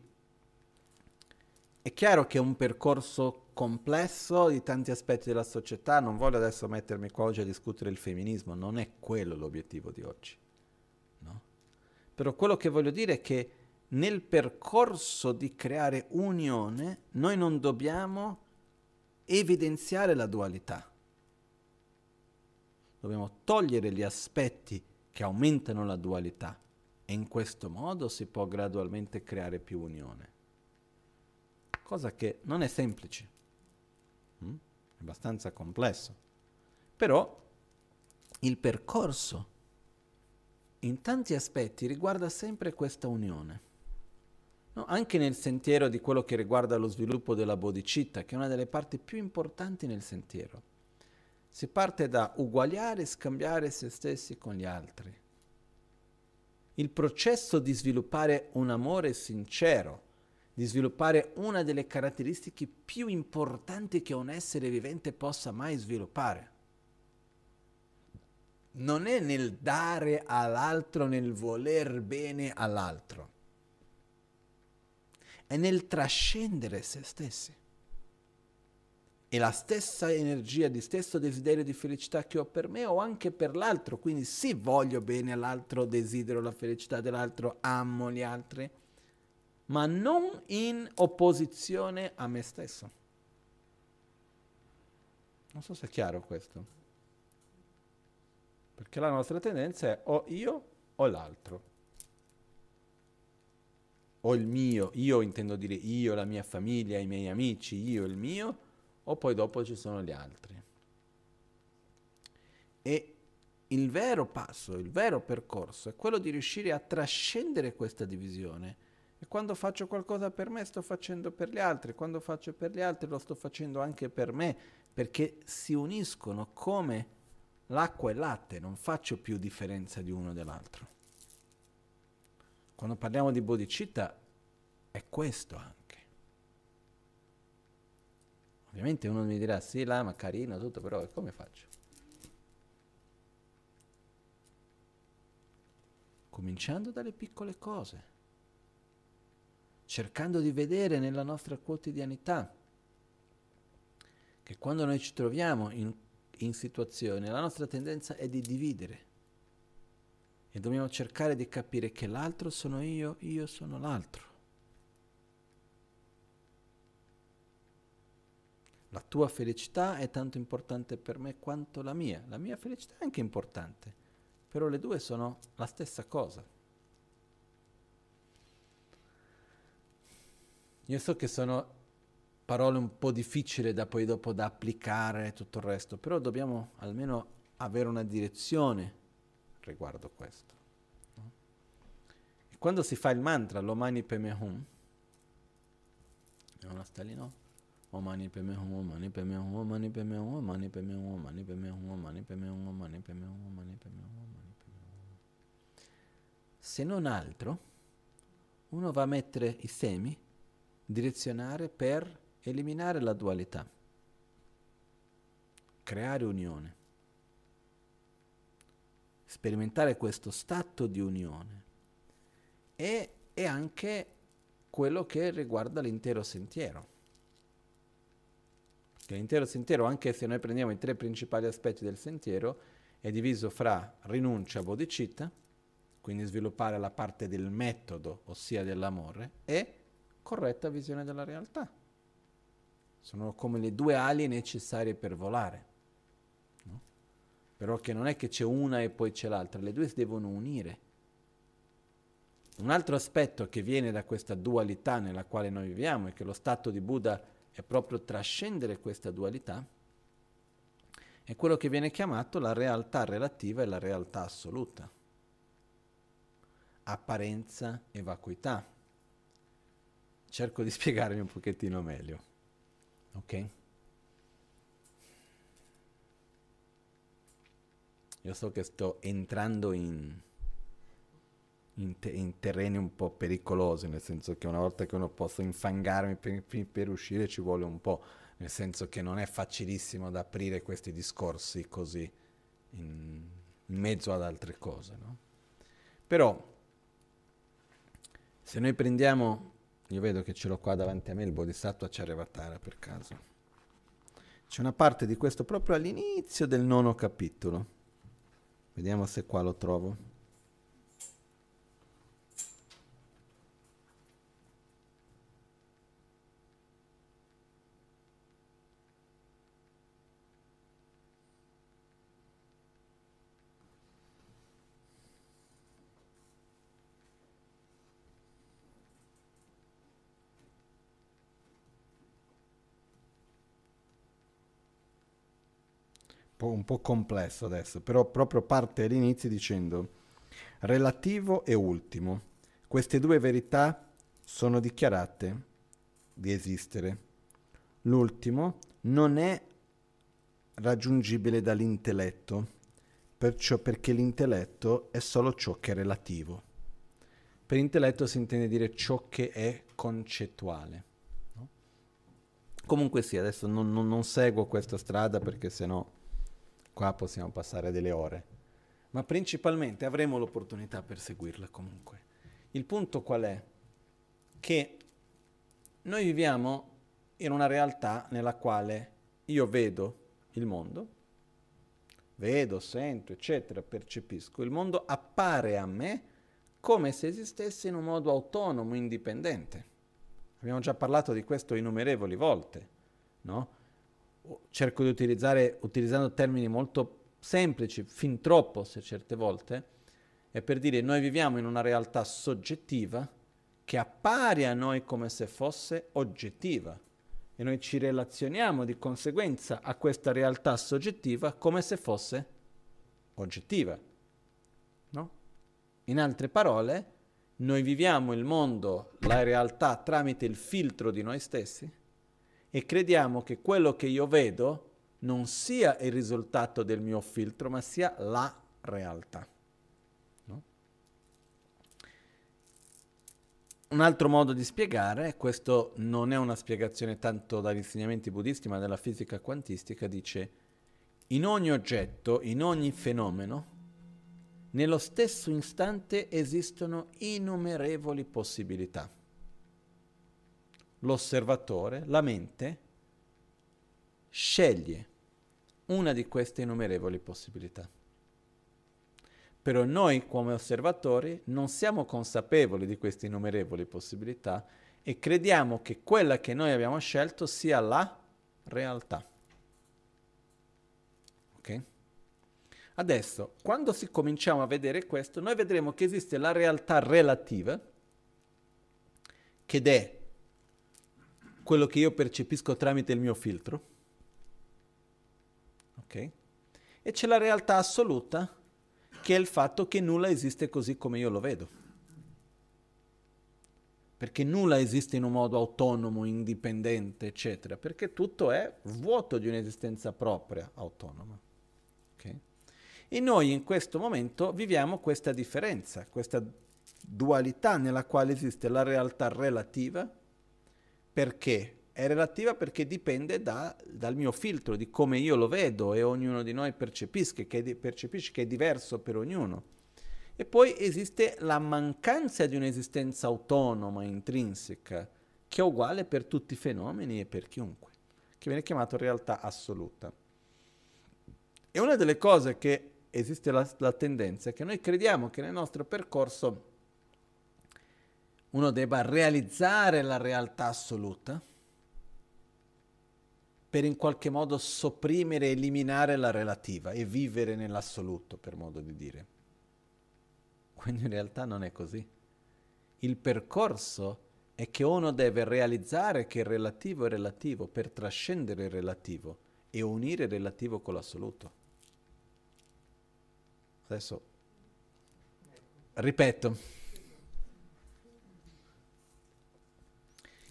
è chiaro che è un percorso complesso di tanti aspetti della società, non voglio adesso mettermi qua oggi a discutere il femminismo, non è quello l'obiettivo di oggi. No? Però quello che voglio dire è che nel percorso di creare unione noi non dobbiamo evidenziare la dualità. Dobbiamo togliere gli aspetti che aumentano la dualità e in questo modo si può gradualmente creare più unione. Cosa che non è semplice, mm? è abbastanza complesso. Però il percorso in tanti aspetti riguarda sempre questa unione. No? Anche nel sentiero di quello che riguarda lo sviluppo della bodhicitta, che è una delle parti più importanti nel sentiero. Si parte da uguagliare e scambiare se stessi con gli altri il processo di sviluppare un amore sincero, di sviluppare una delle caratteristiche più importanti che un essere vivente possa mai sviluppare. Non è nel dare all'altro, nel voler bene all'altro. è nel trascendere se stessi. E la stessa energia, di stesso desiderio di felicità che ho per me ho anche per l'altro. Quindi sì, voglio bene all'altro, desidero la felicità dell'altro, amo gli altri, ma non in opposizione a me stesso. Non so se è chiaro questo. Perché la nostra tendenza è o io o l'altro o il mio, io intendo dire io, la mia famiglia, i miei amici, io, il mio, o poi dopo ci sono gli altri. E il vero passo, il vero percorso è quello di riuscire a trascendere questa divisione. E quando faccio qualcosa per me sto facendo per gli altri, quando faccio per gli altri lo sto facendo anche per me, perché si uniscono come l'acqua e il latte, non faccio più differenza di uno dell'altro. Quando parliamo di bodhicitta è questo anche. Ovviamente uno mi dirà sì, là, ma carino, tutto, però come faccio? Cominciando dalle piccole cose, cercando di vedere nella nostra quotidianità che quando noi ci troviamo in, in situazioni, la nostra tendenza è di dividere e dobbiamo cercare di capire che l'altro sono io, io sono l'altro. La tua felicità è tanto importante per me quanto la mia. La mia felicità è anche importante, però le due sono la stessa cosa. Io so che sono parole un po' difficili da poi dopo da applicare e tutto il resto, però dobbiamo almeno avere una direzione riguardo questo. No? quando si fa il mantra, l'Omani Peme Hum, non sta lì, no? Omani Peme Hum, Omani Peme Hum, Omani Peme Hum, Omani Peme Hum, Omani Peme Hum, Omani Peme Hum, Omani Peme Hum, Omani Peme Hum, Omani Peme Hum. Se non altro, uno va a mettere i semi direzionare per eliminare la dualità, creare unione sperimentare questo stato di unione e, e anche quello che riguarda l'intero sentiero. Che l'intero sentiero, anche se noi prendiamo i tre principali aspetti del sentiero, è diviso fra rinuncia, bodhicitta, quindi sviluppare la parte del metodo, ossia dell'amore, e corretta visione della realtà. Sono come le due ali necessarie per volare però che non è che c'è una e poi c'è l'altra, le due si devono unire. Un altro aspetto che viene da questa dualità nella quale noi viviamo e che lo stato di Buddha è proprio trascendere questa dualità, è quello che viene chiamato la realtà relativa e la realtà assoluta. Apparenza e vacuità. Cerco di spiegarmi un pochettino meglio. Ok? Io so che sto entrando in, in, te, in, terreni un po' pericolosi, nel senso che una volta che uno possa infangarmi per, per, uscire ci vuole un po', nel senso che non è facilissimo da aprire questi discorsi così in, in mezzo ad altre cose. No? Però, se noi prendiamo, io vedo che ce l'ho qua davanti a me, il Bodhisattva Charyavatara per caso. C'è una parte di questo proprio all'inizio del nono capitolo Vediamo se qua lo trovo. Po', un po' complesso adesso, però proprio parte all'inizio dicendo relativo e ultimo. Queste due verità sono dichiarate di esistere. L'ultimo non è raggiungibile dall'intelletto, perciò perché l'intelletto è solo ciò che è relativo. Per intelletto si intende dire ciò che è concettuale. No? Comunque sì, adesso non, non, non seguo questa strada perché sennò Qua possiamo passare delle ore, ma principalmente avremo l'opportunità per seguirla comunque. Il punto qual è? Che noi viviamo in una realtà nella quale io vedo il mondo, vedo, sento, eccetera, percepisco, il mondo appare a me come se esistesse in un modo autonomo, indipendente. Abbiamo già parlato di questo innumerevoli volte, no? Cerco di utilizzare, utilizzando termini molto semplici, fin troppo se certe volte, è per dire noi viviamo in una realtà soggettiva che appare a noi come se fosse oggettiva e noi ci relazioniamo di conseguenza a questa realtà soggettiva come se fosse oggettiva. No? In altre parole, noi viviamo il mondo, la realtà tramite il filtro di noi stessi e crediamo che quello che io vedo non sia il risultato del mio filtro, ma sia la realtà. Un altro modo di spiegare, questo non è una spiegazione tanto dagli insegnamenti buddisti ma della fisica quantistica, dice in ogni oggetto, in ogni fenomeno, nello stesso istante esistono innumerevoli possibilità. L'osservatore, la mente, sceglie una di queste innumerevoli possibilità. Però noi come osservatori non siamo consapevoli di queste innumerevoli possibilità e crediamo che quella che noi abbiamo scelto sia la realtà. Ok? Adesso, quando si cominciamo a vedere questo, noi vedremo che esiste la realtà relativa, che è quello che io percepisco tramite il mio filtro, ok? E c'è la realtà assoluta, che è il fatto che nulla esiste così come io lo vedo. Perché nulla esiste in un modo autonomo, indipendente, eccetera, perché tutto è vuoto di un'esistenza propria, autonoma. Okay? E noi in questo momento viviamo questa differenza, questa dualità nella quale esiste la realtà relativa, perché è relativa perché dipende da, dal mio filtro, di come io lo vedo e ognuno di noi percepisca, che, di, percepisce che è diverso per ognuno. E poi esiste la mancanza di un'esistenza autonoma, intrinseca, che è uguale per tutti i fenomeni e per chiunque, che viene chiamato realtà assoluta. E una delle cose che esiste la, la tendenza è che noi crediamo che nel nostro percorso uno debba realizzare la realtà assoluta, per in qualche modo sopprimere, eliminare la relativa e vivere nell'assoluto, per modo di dire. Quindi in realtà non è così. Il percorso è che uno deve realizzare che il relativo è relativo per trascendere il relativo e unire il relativo con l'assoluto. Adesso ripeto.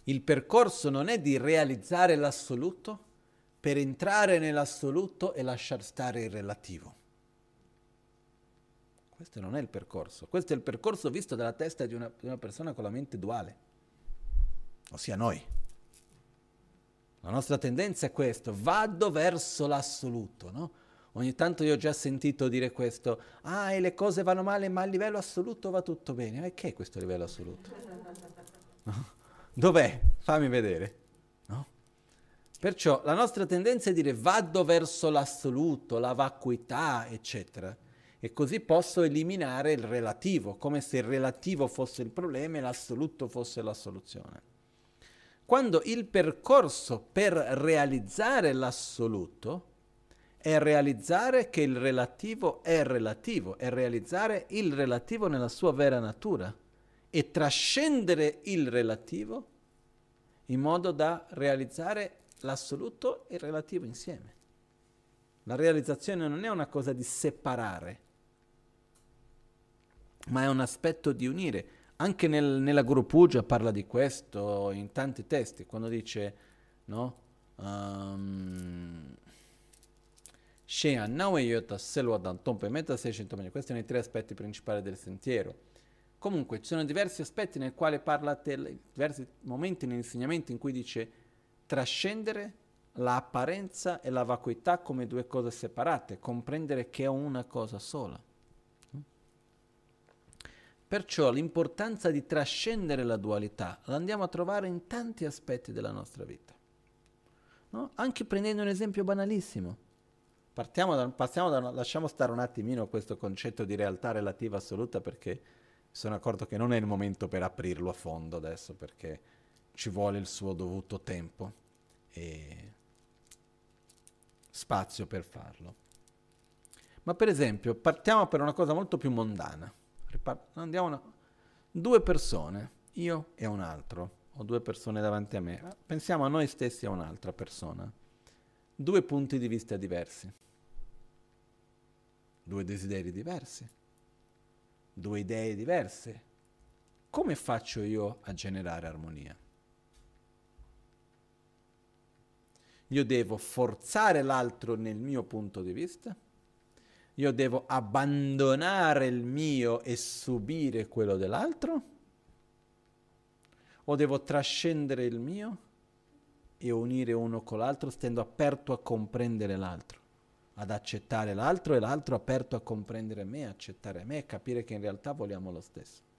Il percorso non è di realizzare l'assoluto, per entrare nell'assoluto e lasciar stare il relativo. Questo non è il percorso, questo è il percorso visto dalla testa di una, di una persona con la mente duale, ossia noi. La nostra tendenza è questo, vado verso l'assoluto, no? Ogni tanto io ho già sentito dire questo, ah, e le cose vanno male, ma a livello assoluto va tutto bene. Ma che è questo livello assoluto? No? Dov'è? Fammi vedere. Perciò la nostra tendenza è dire vado verso l'assoluto, la vacuità, eccetera. E così posso eliminare il relativo, come se il relativo fosse il problema e l'assoluto fosse la soluzione. Quando il percorso per realizzare l'assoluto è realizzare che il relativo è relativo, è realizzare il relativo nella sua vera natura e trascendere il relativo in modo da realizzare l'assoluto e il relativo insieme. La realizzazione non è una cosa di separare, ma è un aspetto di unire. Anche nel, nella Guru Puja parla di questo in tanti testi, quando dice, no? Um, questi sono i tre aspetti principali del sentiero. Comunque ci sono diversi aspetti nel quale parla, diversi momenti nell'insegnamento in cui dice trascendere l'apparenza e la vacuità come due cose separate, comprendere che è una cosa sola. Perciò l'importanza di trascendere la dualità la andiamo a trovare in tanti aspetti della nostra vita. No? Anche prendendo un esempio banalissimo. Da, da, lasciamo stare un attimino questo concetto di realtà relativa assoluta perché sono accorto che non è il momento per aprirlo a fondo adesso perché ci vuole il suo dovuto tempo e spazio per farlo. Ma per esempio, partiamo per una cosa molto più mondana. Andiamo una... Due persone, io e un altro, ho due persone davanti a me. Pensiamo a noi stessi e a un'altra persona. Due punti di vista diversi. Due desideri diversi. Due idee diverse. Come faccio io a generare armonia? Io devo forzare l'altro nel mio punto di vista? Io devo abbandonare il mio e subire quello dell'altro? O devo trascendere il mio e unire uno con l'altro, stando aperto a comprendere l'altro, ad accettare l'altro e l'altro aperto a comprendere me, accettare me e capire che in realtà vogliamo lo stesso?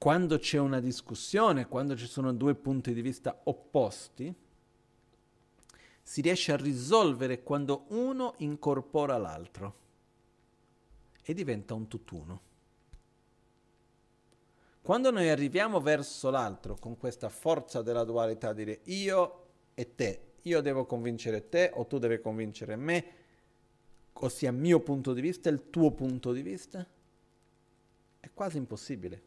quando c'è una discussione, quando ci sono due punti di vista opposti, si riesce a risolvere quando uno incorpora l'altro e diventa un tutt'uno. Quando noi arriviamo verso l'altro con questa forza della dualità, dire io e te, io devo convincere te o tu devi convincere me, ossia mio punto di vista e il tuo punto di vista, è quasi impossibile.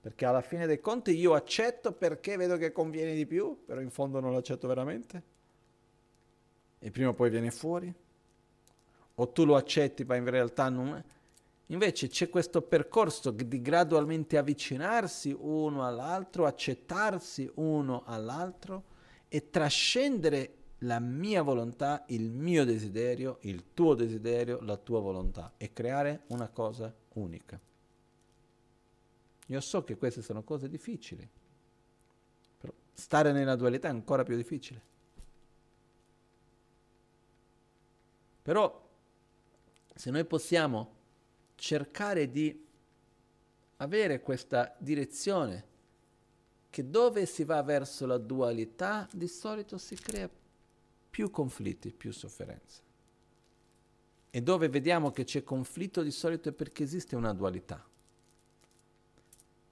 Perché alla fine dei conti io accetto perché vedo che conviene di più, però in fondo non l'accetto veramente. E prima o poi viene fuori. O tu lo accetti, ma in realtà non è. Invece c'è questo percorso di gradualmente avvicinarsi uno all'altro, accettarsi uno all'altro e trascendere la mia volontà, il mio desiderio, il tuo desiderio, la tua volontà e creare una cosa unica. Io so che queste sono cose difficili, però stare nella dualità è ancora più difficile. Però se noi possiamo cercare di avere questa direzione, che dove si va verso la dualità, di solito si crea più conflitti, più sofferenza. E dove vediamo che c'è conflitto, di solito è perché esiste una dualità.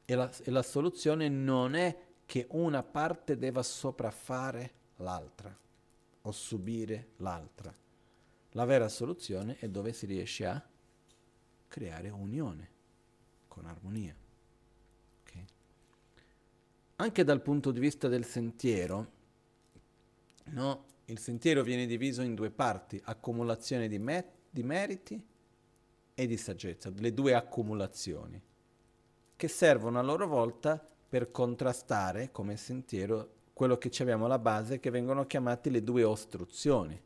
E la, e la soluzione non è che una parte deva sopraffare l'altra o subire l'altra. La vera soluzione è dove si riesce a creare unione con armonia. Okay? Anche dal punto di vista del sentiero, no? il sentiero viene diviso in due parti, accumulazione di, me- di meriti e di saggezza, le due accumulazioni che servono a loro volta per contrastare come sentiero quello che abbiamo alla base che vengono chiamate le due ostruzioni,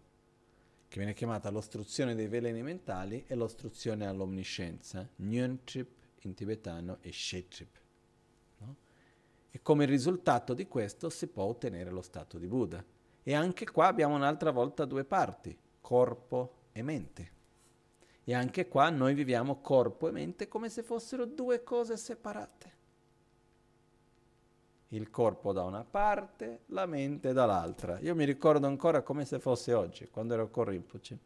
che viene chiamata l'ostruzione dei veleni mentali e l'ostruzione all'omniscienza, Nyöntrip in tibetano e Shetrip. No? E come risultato di questo si può ottenere lo stato di Buddha. E anche qua abbiamo un'altra volta due parti, corpo e mente. E anche qua noi viviamo corpo e mente come se fossero due cose separate. Il corpo da una parte, la mente dall'altra. Io mi ricordo ancora come se fosse oggi, quando ero con Rinpoche.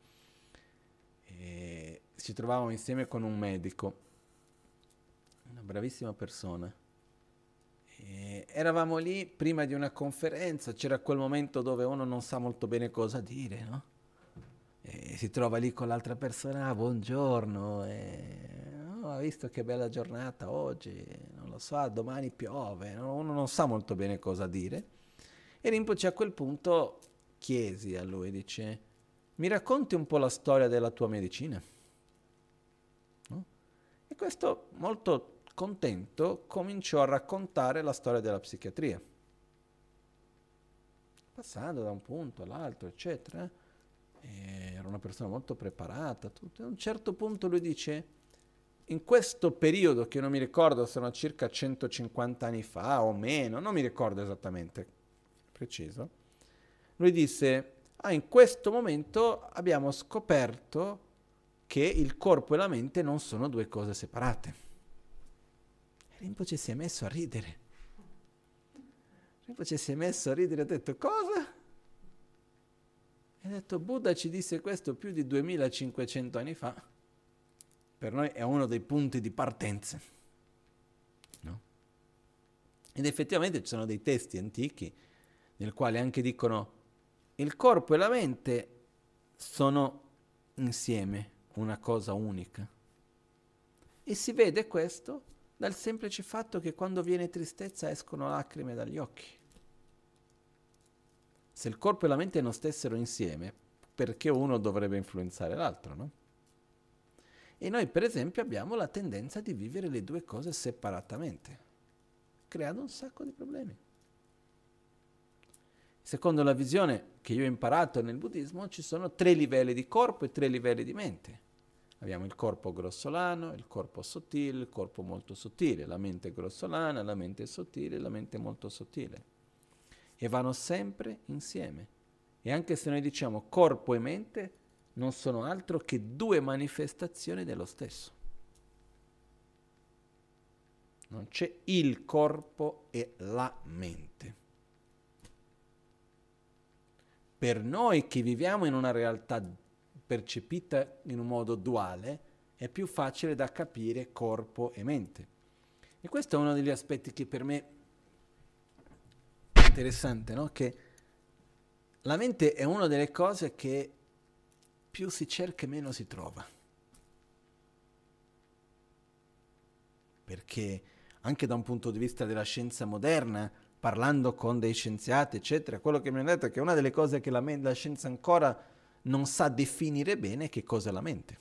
E ci trovavamo insieme con un medico, una bravissima persona. E eravamo lì prima di una conferenza, c'era quel momento dove uno non sa molto bene cosa dire, no? e si trova lì con l'altra persona, ah, buongiorno, e, oh, ha visto che bella giornata oggi, lo so, domani piove, no? uno non sa molto bene cosa dire. E Rinpoche a quel punto chiesi a lui, dice, mi racconti un po' la storia della tua medicina? No? E questo molto contento cominciò a raccontare la storia della psichiatria, passando da un punto all'altro, eccetera era una persona molto preparata. Tutto. A un certo punto lui dice, in questo periodo, che non mi ricordo, sono circa 150 anni fa o meno, non mi ricordo esattamente preciso, lui disse, ah, in questo momento abbiamo scoperto che il corpo e la mente non sono due cose separate. Rinpoche si è messo a ridere. Rinpoche si è messo a ridere e ha detto cosa? E ha detto Buddha ci disse questo più di 2500 anni fa. Per noi è uno dei punti di partenza. No? Ed effettivamente ci sono dei testi antichi nel quale anche dicono il corpo e la mente sono insieme, una cosa unica. E si vede questo dal semplice fatto che quando viene tristezza escono lacrime dagli occhi. Se il corpo e la mente non stessero insieme, perché uno dovrebbe influenzare l'altro, no? E noi per esempio abbiamo la tendenza di vivere le due cose separatamente, creando un sacco di problemi. Secondo la visione che io ho imparato nel buddismo ci sono tre livelli di corpo e tre livelli di mente. Abbiamo il corpo grossolano, il corpo sottile, il corpo molto sottile, la mente grossolana, la mente sottile, la mente molto sottile. E vanno sempre insieme. E anche se noi diciamo corpo e mente, non sono altro che due manifestazioni dello stesso. Non c'è il corpo e la mente. Per noi che viviamo in una realtà percepita in un modo duale, è più facile da capire corpo e mente. E questo è uno degli aspetti che per me è interessante, no? Che la mente è una delle cose che più si cerca meno si trova. Perché anche da un punto di vista della scienza moderna, parlando con dei scienziati, eccetera, quello che mi hanno detto è che una delle cose che la, la scienza ancora non sa definire bene che cosa è la mente.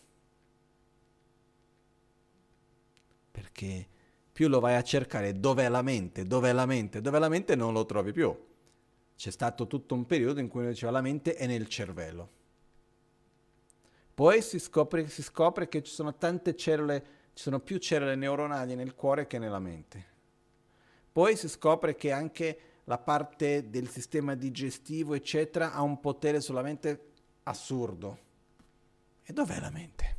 Perché più lo vai a cercare dov'è la mente, dov'è la mente, dov'è la mente non lo trovi più. C'è stato tutto un periodo in cui diceva la mente è nel cervello. Poi si scopre, si scopre che ci sono tante cellule, ci sono più cellule neuronali nel cuore che nella mente. Poi si scopre che anche la parte del sistema digestivo, eccetera, ha un potere solamente assurdo. E dov'è la mente?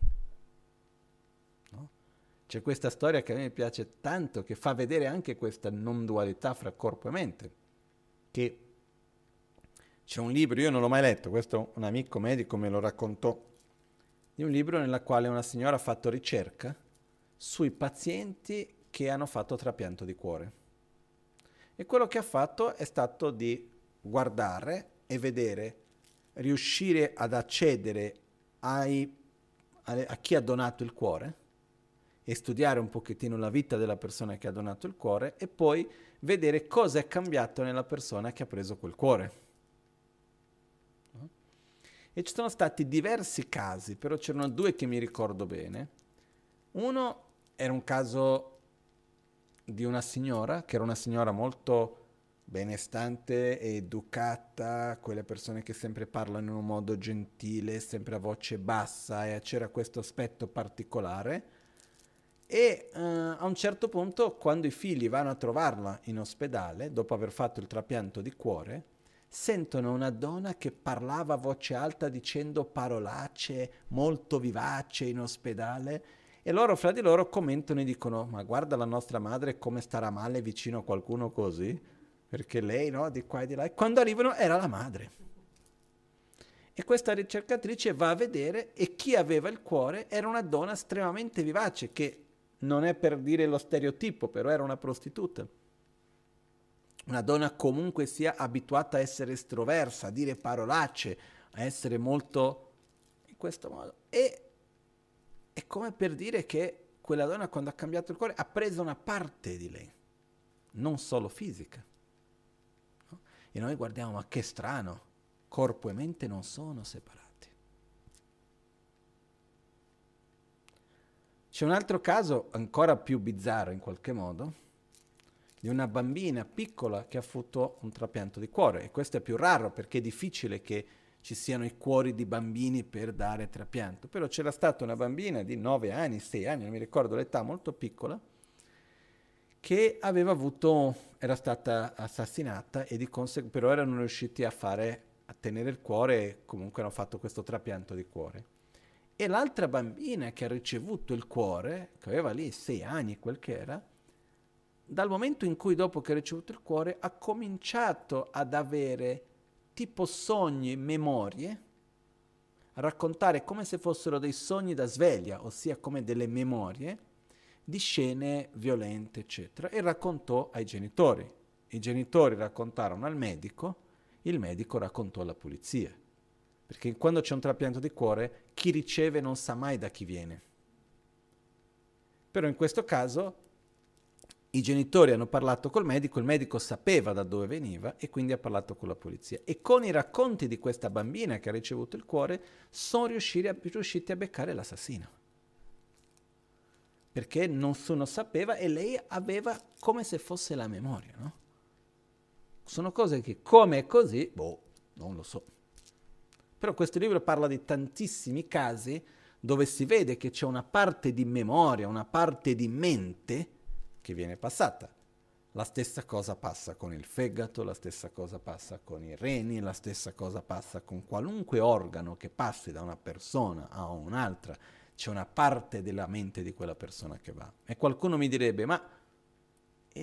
No? C'è questa storia che a me piace tanto, che fa vedere anche questa non dualità fra corpo e mente. Che c'è un libro, io non l'ho mai letto, questo un amico medico me lo raccontò, di un libro nella quale una signora ha fatto ricerca sui pazienti che hanno fatto trapianto di cuore. E quello che ha fatto è stato di guardare e vedere riuscire ad accedere ai, a chi ha donato il cuore e studiare un pochettino la vita della persona che ha donato il cuore e poi vedere cosa è cambiato nella persona che ha preso quel cuore. E ci sono stati diversi casi, però c'erano due che mi ricordo bene. Uno era un caso di una signora, che era una signora molto benestante, educata, quelle persone che sempre parlano in un modo gentile, sempre a voce bassa e c'era questo aspetto particolare. E uh, a un certo punto, quando i figli vanno a trovarla in ospedale, dopo aver fatto il trapianto di cuore, sentono una donna che parlava a voce alta dicendo parolacce molto vivace in ospedale e loro fra di loro commentano e dicono ma guarda la nostra madre come starà male vicino a qualcuno così perché lei, no, di qua e di là, e quando arrivano era la madre. E questa ricercatrice va a vedere e chi aveva il cuore era una donna estremamente vivace, che non è per dire lo stereotipo, però era una prostituta. Una donna comunque sia abituata a essere estroversa, a dire parolacce, a essere molto in questo modo. E è come per dire che quella donna quando ha cambiato il cuore ha preso una parte di lei, non solo fisica. E noi guardiamo, ma che strano, corpo e mente non sono separati. C'è un altro caso ancora più bizzarro in qualche modo, di una bambina piccola che ha avuto un trapianto di cuore. E questo è più raro perché è difficile che ci siano i cuori di bambini per dare trapianto. Però c'era stata una bambina di 9 anni, 6 anni, non mi ricordo l'età, molto piccola, che aveva avuto, era stata assassinata e di conseguenza però erano riusciti a fare, a tenere il cuore e comunque hanno fatto questo trapianto di cuore. E l'altra bambina che ha ricevuto il cuore, che aveva lì sei anni, quel che era, dal momento in cui dopo che ha ricevuto il cuore ha cominciato ad avere tipo sogni, memorie, raccontare come se fossero dei sogni da sveglia, ossia come delle memorie di scene violente, eccetera, e raccontò ai genitori. I genitori raccontarono al medico, il medico raccontò alla polizia. Perché quando c'è un trapianto di cuore, chi riceve non sa mai da chi viene. Però in questo caso i genitori hanno parlato col medico, il medico sapeva da dove veniva e quindi ha parlato con la polizia. E con i racconti di questa bambina che ha ricevuto il cuore sono riusciti a, riusciti a beccare l'assassino. Perché nessuno sapeva e lei aveva come se fosse la memoria, no? Sono cose che come è così, boh, non lo so. Però questo libro parla di tantissimi casi dove si vede che c'è una parte di memoria, una parte di mente, che viene passata. La stessa cosa passa con il fegato, la stessa cosa passa con i reni, la stessa cosa passa con qualunque organo che passi da una persona a un'altra. C'è una parte della mente di quella persona che va. E qualcuno mi direbbe, ma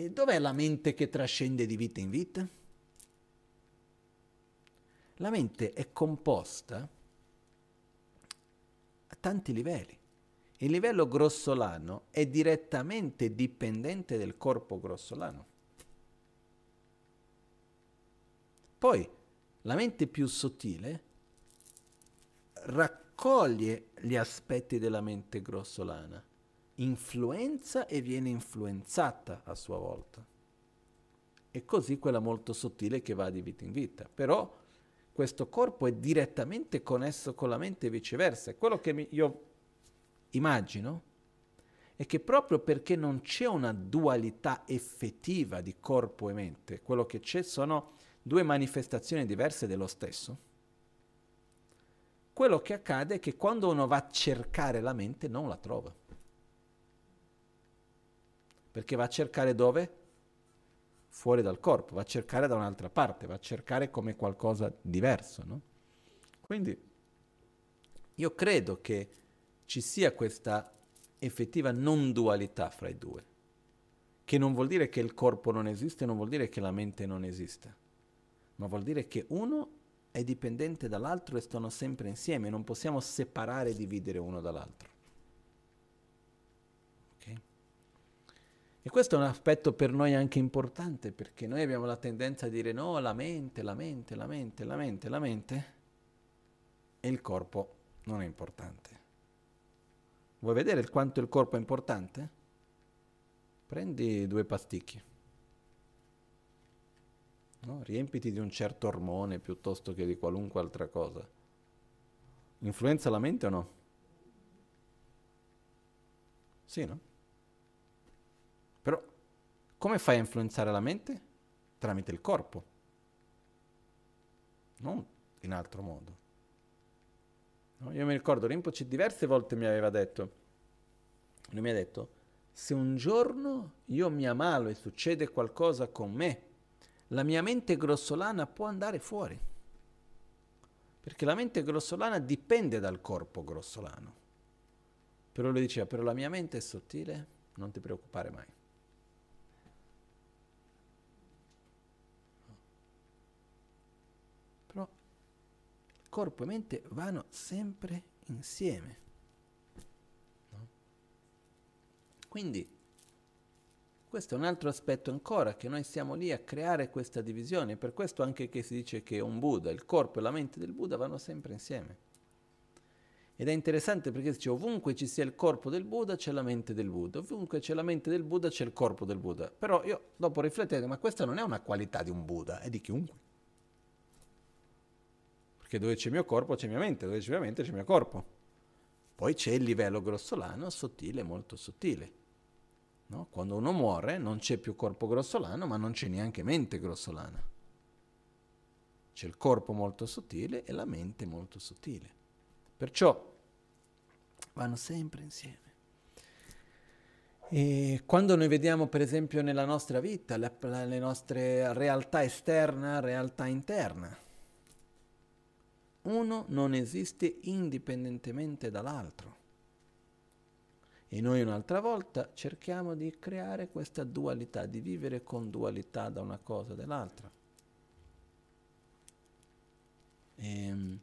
dov'è la mente che trascende di vita in vita? La mente è composta a tanti livelli. Il livello grossolano è direttamente dipendente del corpo grossolano. Poi la mente più sottile raccoglie gli aspetti della mente grossolana, influenza e viene influenzata a sua volta. E così quella molto sottile che va di vita in vita. Però questo corpo è direttamente connesso con la mente e viceversa. È quello che mi, io immagino, è che proprio perché non c'è una dualità effettiva di corpo e mente, quello che c'è sono due manifestazioni diverse dello stesso, quello che accade è che quando uno va a cercare la mente non la trova. Perché va a cercare dove? Fuori dal corpo, va a cercare da un'altra parte, va a cercare come qualcosa diverso. No? Quindi io credo che ci sia questa effettiva non dualità fra i due, che non vuol dire che il corpo non esiste, non vuol dire che la mente non esiste, ma vuol dire che uno è dipendente dall'altro e stanno sempre insieme, non possiamo separare e dividere uno dall'altro. E questo è un aspetto per noi anche importante, perché noi abbiamo la tendenza a dire no, la mente, la mente, la mente, la mente, la mente, e il corpo non è importante. Vuoi vedere quanto il corpo è importante? Prendi due pasticchi. No? Riempiti di un certo ormone piuttosto che di qualunque altra cosa. Influenza la mente o no? Sì, no? Però come fai a influenzare la mente? Tramite il corpo, non in altro modo. Io mi ricordo, Rinpoche diverse volte mi aveva detto, lui mi ha detto, se un giorno io mi ammalo e succede qualcosa con me, la mia mente grossolana può andare fuori. Perché la mente grossolana dipende dal corpo grossolano. Però lui diceva, però la mia mente è sottile, non ti preoccupare mai. Corpo e mente vanno sempre insieme. No? Quindi questo è un altro aspetto ancora, che noi siamo lì a creare questa divisione, per questo anche che si dice che un Buddha, il corpo e la mente del Buddha vanno sempre insieme. Ed è interessante perché dice ovunque ci sia il corpo del Buddha c'è la mente del Buddha, ovunque c'è la mente del Buddha c'è il corpo del Buddha. Però io dopo riflettendo, ma questa non è una qualità di un Buddha, è di chiunque. Perché dove c'è il mio corpo c'è mia mente, dove c'è mia mente c'è il mio corpo. Poi c'è il livello grossolano, sottile, molto sottile. No? Quando uno muore non c'è più corpo grossolano, ma non c'è neanche mente grossolana. C'è il corpo molto sottile e la mente molto sottile. Perciò vanno sempre insieme. E quando noi vediamo per esempio nella nostra vita le, le nostre realtà esterna, realtà interna, uno non esiste indipendentemente dall'altro. E noi un'altra volta cerchiamo di creare questa dualità, di vivere con dualità da una cosa e dall'altra. Ehm,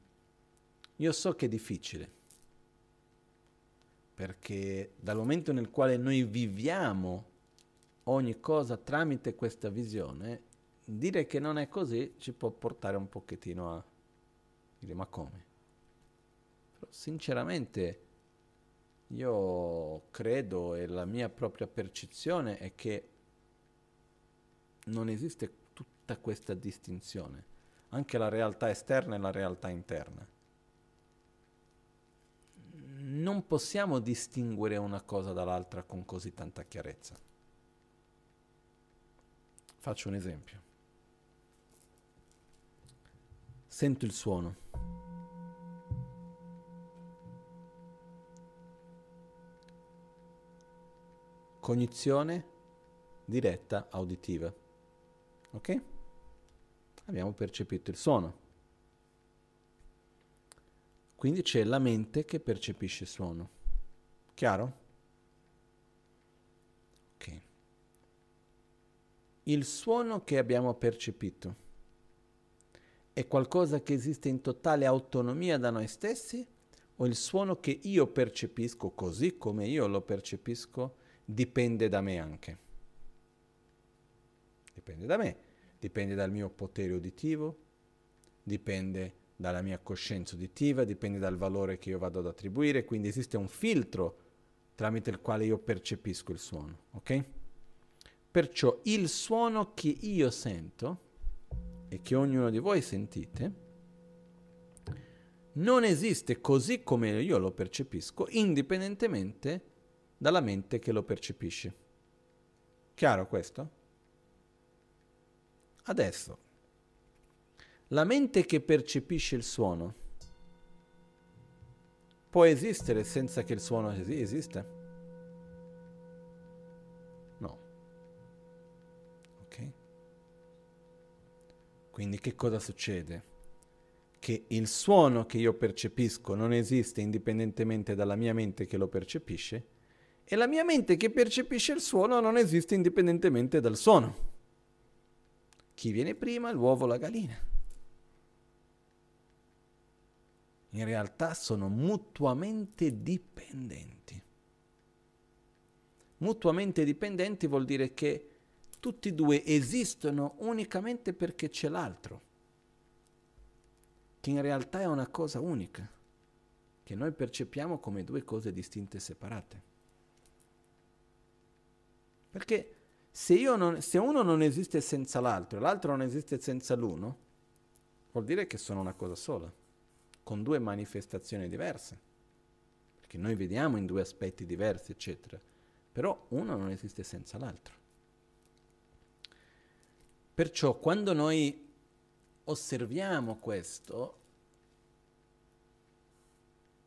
io so che è difficile, perché dal momento nel quale noi viviamo ogni cosa tramite questa visione, dire che non è così ci può portare un pochettino a dire ma come? Però sinceramente io credo e la mia propria percezione è che non esiste tutta questa distinzione, anche la realtà esterna e la realtà interna. Non possiamo distinguere una cosa dall'altra con così tanta chiarezza. Faccio un esempio. Sento il suono. Cognizione diretta auditiva. Ok? Abbiamo percepito il suono. Quindi c'è la mente che percepisce il suono. Chiaro? Ok. Il suono che abbiamo percepito è qualcosa che esiste in totale autonomia da noi stessi? O il suono che io percepisco così come io lo percepisco dipende da me anche? Dipende da me, dipende dal mio potere uditivo, dipende dalla mia coscienza uditiva, dipende dal valore che io vado ad attribuire, quindi esiste un filtro tramite il quale io percepisco il suono, ok? Perciò il suono che io sento e che ognuno di voi sentite, non esiste così come io lo percepisco, indipendentemente dalla mente che lo percepisce. Chiaro questo? Adesso, la mente che percepisce il suono può esistere senza che il suono esista? Quindi che cosa succede? Che il suono che io percepisco non esiste indipendentemente dalla mia mente che lo percepisce e la mia mente che percepisce il suono non esiste indipendentemente dal suono. Chi viene prima, l'uovo o la gallina? In realtà sono mutuamente dipendenti. Mutuamente dipendenti vuol dire che tutti e due esistono unicamente perché c'è l'altro, che in realtà è una cosa unica, che noi percepiamo come due cose distinte e separate. Perché se, non, se uno non esiste senza l'altro e l'altro non esiste senza l'uno, vuol dire che sono una cosa sola, con due manifestazioni diverse. Perché noi vediamo in due aspetti diversi, eccetera. Però uno non esiste senza l'altro. Perciò quando noi osserviamo questo,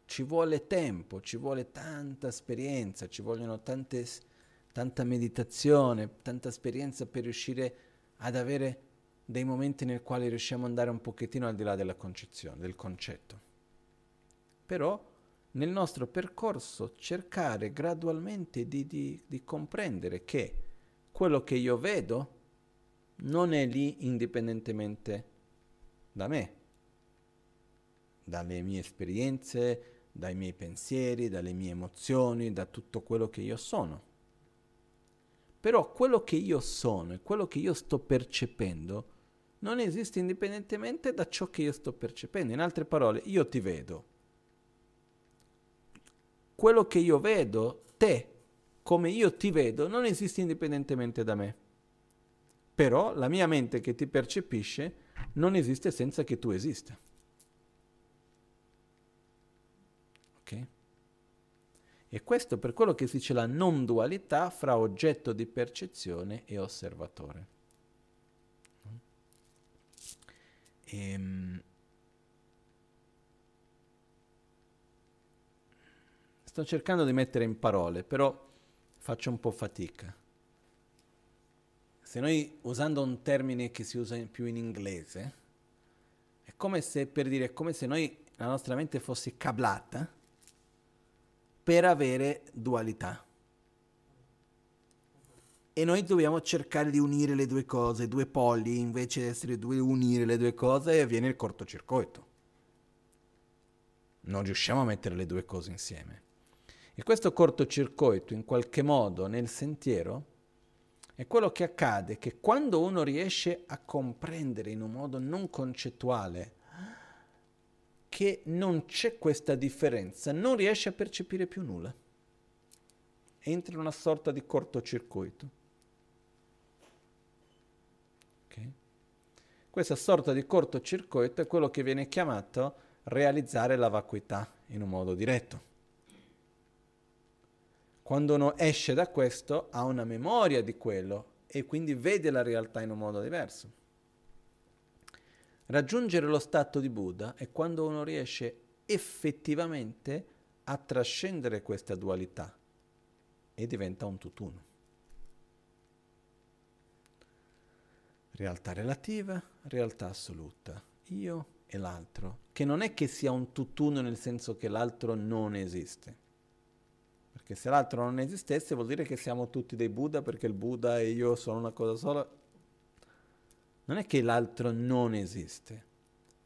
ci vuole tempo, ci vuole tanta esperienza, ci vogliono tante, tanta meditazione, tanta esperienza per riuscire ad avere dei momenti nel quali riusciamo ad andare un pochettino al di là della concezione, del concetto. Però nel nostro percorso cercare gradualmente di, di, di comprendere che quello che io vedo non è lì indipendentemente da me, dalle mie esperienze, dai miei pensieri, dalle mie emozioni, da tutto quello che io sono. Però quello che io sono e quello che io sto percependo non esiste indipendentemente da ciò che io sto percependo. In altre parole, io ti vedo. Quello che io vedo, te, come io ti vedo, non esiste indipendentemente da me. Però la mia mente che ti percepisce non esiste senza che tu esista. Ok? E questo per quello che si dice la non dualità fra oggetto di percezione e osservatore. Ehm, sto cercando di mettere in parole, però faccio un po' fatica. Se noi usando un termine che si usa più in inglese, È come se, per dire, è come se noi, la nostra mente fosse cablata per avere dualità. E noi dobbiamo cercare di unire le due cose, due poli, invece di essere due, unire le due cose e avviene il cortocircuito. Non riusciamo a mettere le due cose insieme. E questo cortocircuito, in qualche modo, nel sentiero, è quello che accade che quando uno riesce a comprendere in un modo non concettuale che non c'è questa differenza, non riesce a percepire più nulla. Entra in una sorta di cortocircuito. Questa sorta di cortocircuito è quello che viene chiamato realizzare la vacuità in un modo diretto. Quando uno esce da questo ha una memoria di quello e quindi vede la realtà in un modo diverso. Raggiungere lo stato di Buddha è quando uno riesce effettivamente a trascendere questa dualità e diventa un tutt'uno. Realtà relativa, realtà assoluta, io e l'altro, che non è che sia un tutt'uno nel senso che l'altro non esiste. Perché se l'altro non esistesse vuol dire che siamo tutti dei Buddha perché il Buddha e io sono una cosa sola. Non è che l'altro non esiste,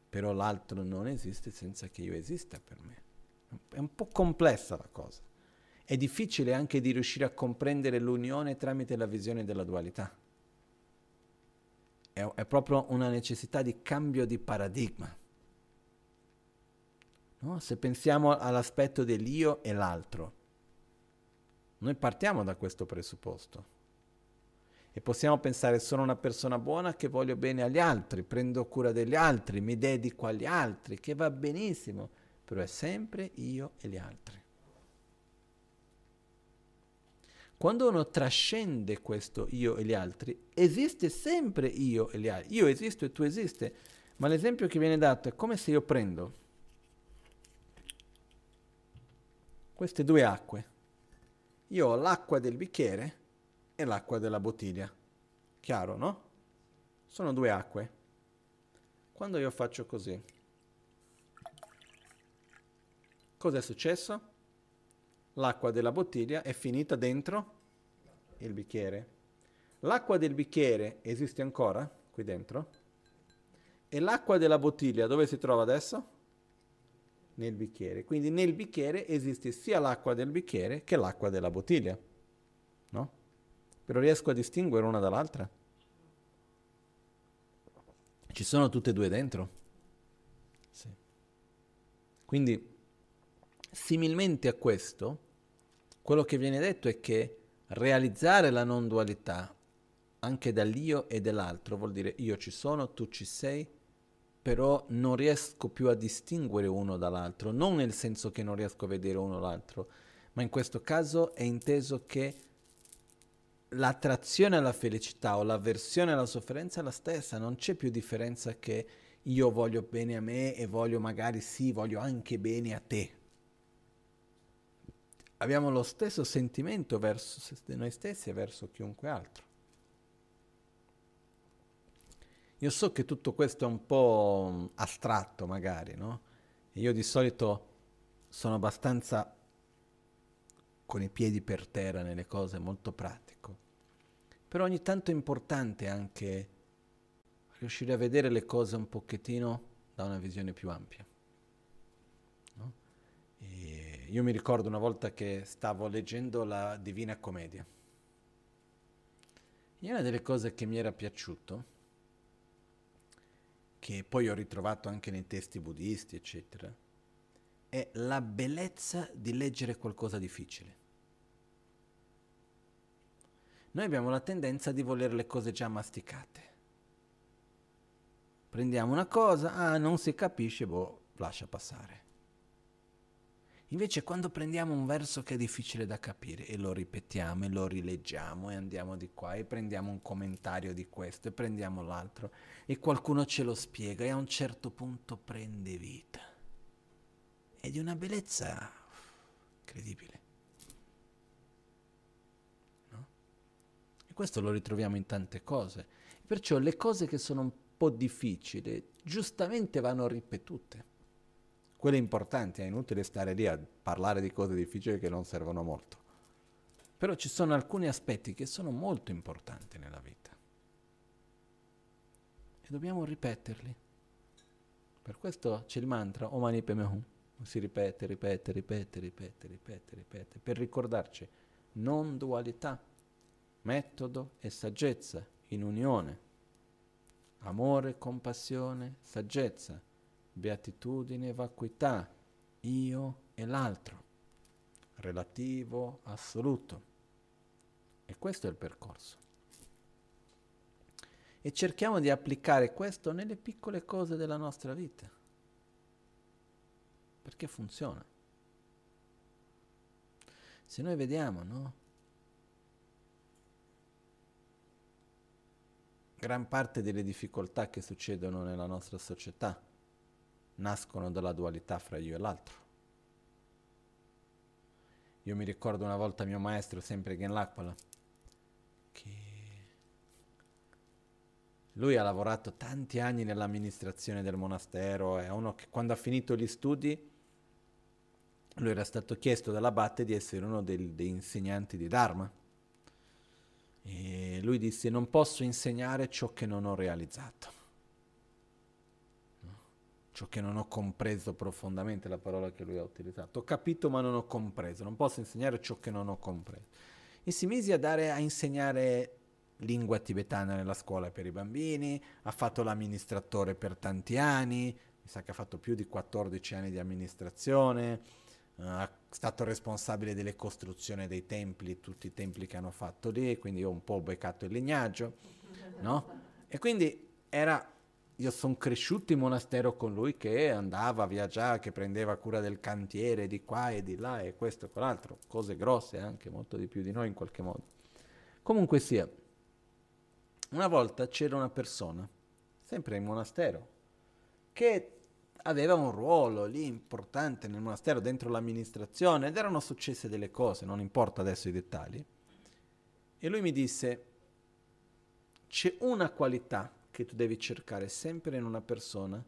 però l'altro non esiste senza che io esista per me. È un po' complessa la cosa. È difficile anche di riuscire a comprendere l'unione tramite la visione della dualità è, è proprio una necessità di cambio di paradigma. No? Se pensiamo all'aspetto dell'io e l'altro, noi partiamo da questo presupposto e possiamo pensare sono una persona buona che voglio bene agli altri, prendo cura degli altri, mi dedico agli altri, che va benissimo, però è sempre io e gli altri. Quando uno trascende questo io e gli altri, esiste sempre io e gli altri. Io esisto e tu esiste. Ma l'esempio che viene dato è come se io prendo queste due acque. Io ho l'acqua del bicchiere e l'acqua della bottiglia. Chiaro, no? Sono due acque. Quando io faccio così, cosa è successo? l'acqua della bottiglia è finita dentro il bicchiere. L'acqua del bicchiere esiste ancora qui dentro? E l'acqua della bottiglia dove si trova adesso? Nel bicchiere. Quindi nel bicchiere esiste sia l'acqua del bicchiere che l'acqua della bottiglia. No? Però riesco a distinguere una dall'altra? Ci sono tutte e due dentro? Sì. Quindi, similmente a questo, quello che viene detto è che realizzare la non dualità anche dall'io e dall'altro vuol dire io ci sono, tu ci sei, però non riesco più a distinguere uno dall'altro, non nel senso che non riesco a vedere uno dall'altro, ma in questo caso è inteso che l'attrazione alla felicità o l'avversione alla sofferenza è la stessa, non c'è più differenza che io voglio bene a me e voglio magari sì, voglio anche bene a te abbiamo lo stesso sentimento verso noi stessi e verso chiunque altro. Io so che tutto questo è un po' mm, astratto magari, no? io di solito sono abbastanza con i piedi per terra nelle cose, molto pratico. Però ogni tanto è importante anche riuscire a vedere le cose un pochettino da una visione più ampia. No? Io mi ricordo una volta che stavo leggendo la Divina Commedia. E una delle cose che mi era piaciuto, che poi ho ritrovato anche nei testi buddisti, eccetera, è la bellezza di leggere qualcosa difficile. Noi abbiamo la tendenza di volere le cose già masticate. Prendiamo una cosa, ah, non si capisce, boh, lascia passare. Invece quando prendiamo un verso che è difficile da capire e lo ripetiamo e lo rileggiamo e andiamo di qua e prendiamo un commentario di questo e prendiamo l'altro e qualcuno ce lo spiega e a un certo punto prende vita. È di una bellezza incredibile. No? E questo lo ritroviamo in tante cose. Perciò le cose che sono un po' difficili, giustamente vanno ripetute. Quelle importanti, è inutile stare lì a parlare di cose difficili che non servono molto. Però ci sono alcuni aspetti che sono molto importanti nella vita. E dobbiamo ripeterli. Per questo c'è il mantra Om Mani Hum. Si ripete, ripete, ripete, ripete, ripete, ripete, per ricordarci non dualità, metodo e saggezza in unione amore, compassione, saggezza, beatitudine, vacuità, io e l'altro, relativo, assoluto. E questo è il percorso. E cerchiamo di applicare questo nelle piccole cose della nostra vita, perché funziona. Se noi vediamo, no? gran parte delle difficoltà che succedono nella nostra società nascono dalla dualità fra io e l'altro. Io mi ricordo una volta mio maestro, sempre Gen Lakpala, che lui ha lavorato tanti anni nell'amministrazione del monastero, è uno che quando ha finito gli studi lui era stato chiesto dall'abate di essere uno dei, dei insegnanti di Dharma e lui disse, non posso insegnare ciò che non ho realizzato. Ciò che non ho compreso profondamente, la parola che lui ha utilizzato. Ho capito ma non ho compreso, non posso insegnare ciò che non ho compreso. E si mise a, dare, a insegnare lingua tibetana nella scuola per i bambini, ha fatto l'amministratore per tanti anni, mi sa che ha fatto più di 14 anni di amministrazione, è stato responsabile delle costruzioni dei templi, tutti i templi che hanno fatto lì, quindi ho un po' beccato il lignaggio, no? E quindi era, io sono cresciuto in monastero con lui che andava a viaggiare, che prendeva cura del cantiere di qua e di là e questo e quell'altro, cose grosse anche, molto di più di noi in qualche modo. Comunque sia, una volta c'era una persona, sempre in monastero, che aveva un ruolo lì importante nel monastero, dentro l'amministrazione, ed erano successe delle cose, non importa adesso i dettagli. E lui mi disse, c'è una qualità che tu devi cercare sempre in una persona